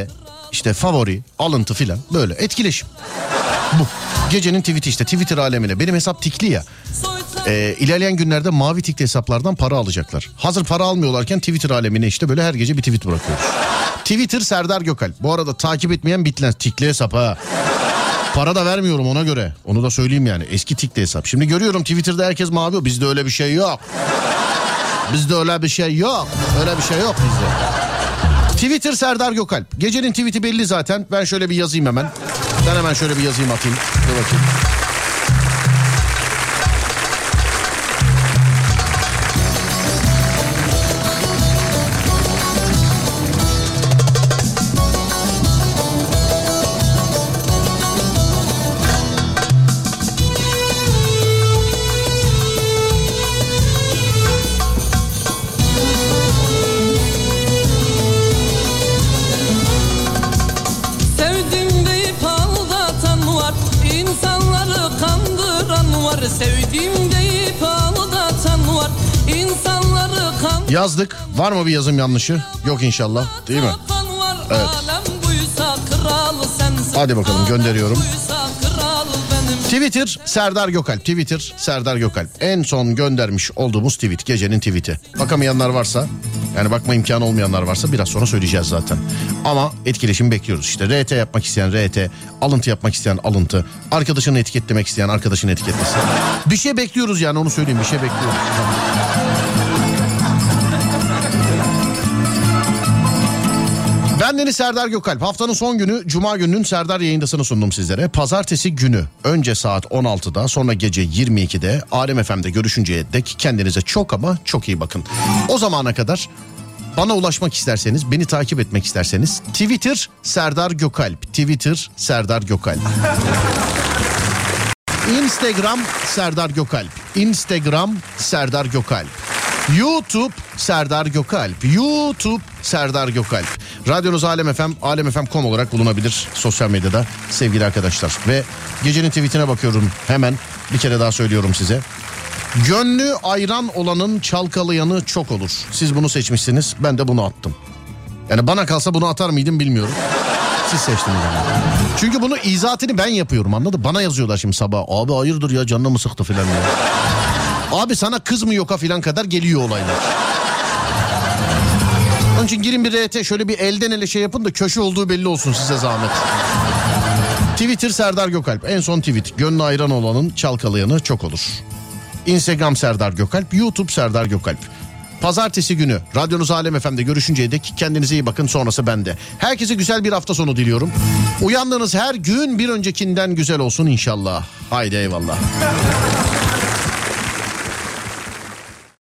işte favori alıntı filan böyle etkileşim. Bu gecenin tweet'i işte Twitter alemine benim hesap tikli ya. Ee, ilerleyen günlerde mavi tikli hesaplardan para alacaklar. Hazır para almıyorlarken Twitter alemine işte böyle her gece bir tweet bırakıyoruz. Twitter Serdar Gökal. Bu arada takip etmeyen bitlen tikli hesap ha. Para da vermiyorum ona göre. Onu da söyleyeyim yani. Eski tikli hesap. Şimdi görüyorum Twitter'da herkes mavi. Bizde öyle bir şey yok. Bizde öyle bir şey yok. Öyle bir şey yok bizde. Twitter Serdar Gökalp. Gecenin tweet'i belli zaten. Ben şöyle bir yazayım hemen. Ben hemen şöyle bir yazayım atayım. Dur bakayım. Yazdık. Var mı bir yazım yanlışı? Yok inşallah. Değil mi? Evet. Hadi bakalım gönderiyorum. Twitter Serdar Gökalp. Twitter Serdar Gökalp. En son göndermiş olduğumuz tweet. Gecenin tweet'i. Bakamayanlar varsa yani bakma imkanı olmayanlar varsa biraz sonra söyleyeceğiz zaten. Ama etkileşim bekliyoruz. İşte RT yapmak isteyen RT, alıntı yapmak isteyen alıntı, arkadaşını etiketlemek isteyen arkadaşını etiketlesin. Bir şey bekliyoruz yani onu söyleyeyim bir şey bekliyoruz. Ben Deniz Serdar Gökalp. Haftanın son günü Cuma gününün Serdar yayındasını sundum sizlere. Pazartesi günü önce saat 16'da sonra gece 22'de Alem FM'de görüşünceye dek kendinize çok ama çok iyi bakın. O zamana kadar bana ulaşmak isterseniz, beni takip etmek isterseniz Twitter Serdar Gökalp. Twitter Serdar Gökalp. Instagram Serdar Gökalp. Instagram Serdar Gökalp. YouTube Serdar Gökalp. YouTube Serdar Gökalp. Radyonuz Alem FM, alemfm.com olarak bulunabilir sosyal medyada sevgili arkadaşlar. Ve gecenin tweetine bakıyorum hemen bir kere daha söylüyorum size. Gönlü ayran olanın çalkalayanı çok olur. Siz bunu seçmişsiniz ben de bunu attım. Yani bana kalsa bunu atar mıydım bilmiyorum. Siz seçtiniz ama. Çünkü bunu izatını ben yapıyorum anladın? Bana yazıyorlar şimdi sabah. Abi hayırdır ya canını mı sıktı filan. Abi sana kız mı yoka filan kadar geliyor olaylar. Onun için girin bir RT şöyle bir elden ele şey yapın da köşe olduğu belli olsun size zahmet. Twitter Serdar Gökalp. En son tweet. Gönlü ayran olanın çalkalayanı çok olur. Instagram Serdar Gökalp. YouTube Serdar Gökalp. Pazartesi günü Radyonuz Alem FM'de görüşünceye dek kendinize iyi bakın sonrası bende. Herkese güzel bir hafta sonu diliyorum. Uyandığınız her gün bir öncekinden güzel olsun inşallah. Haydi eyvallah.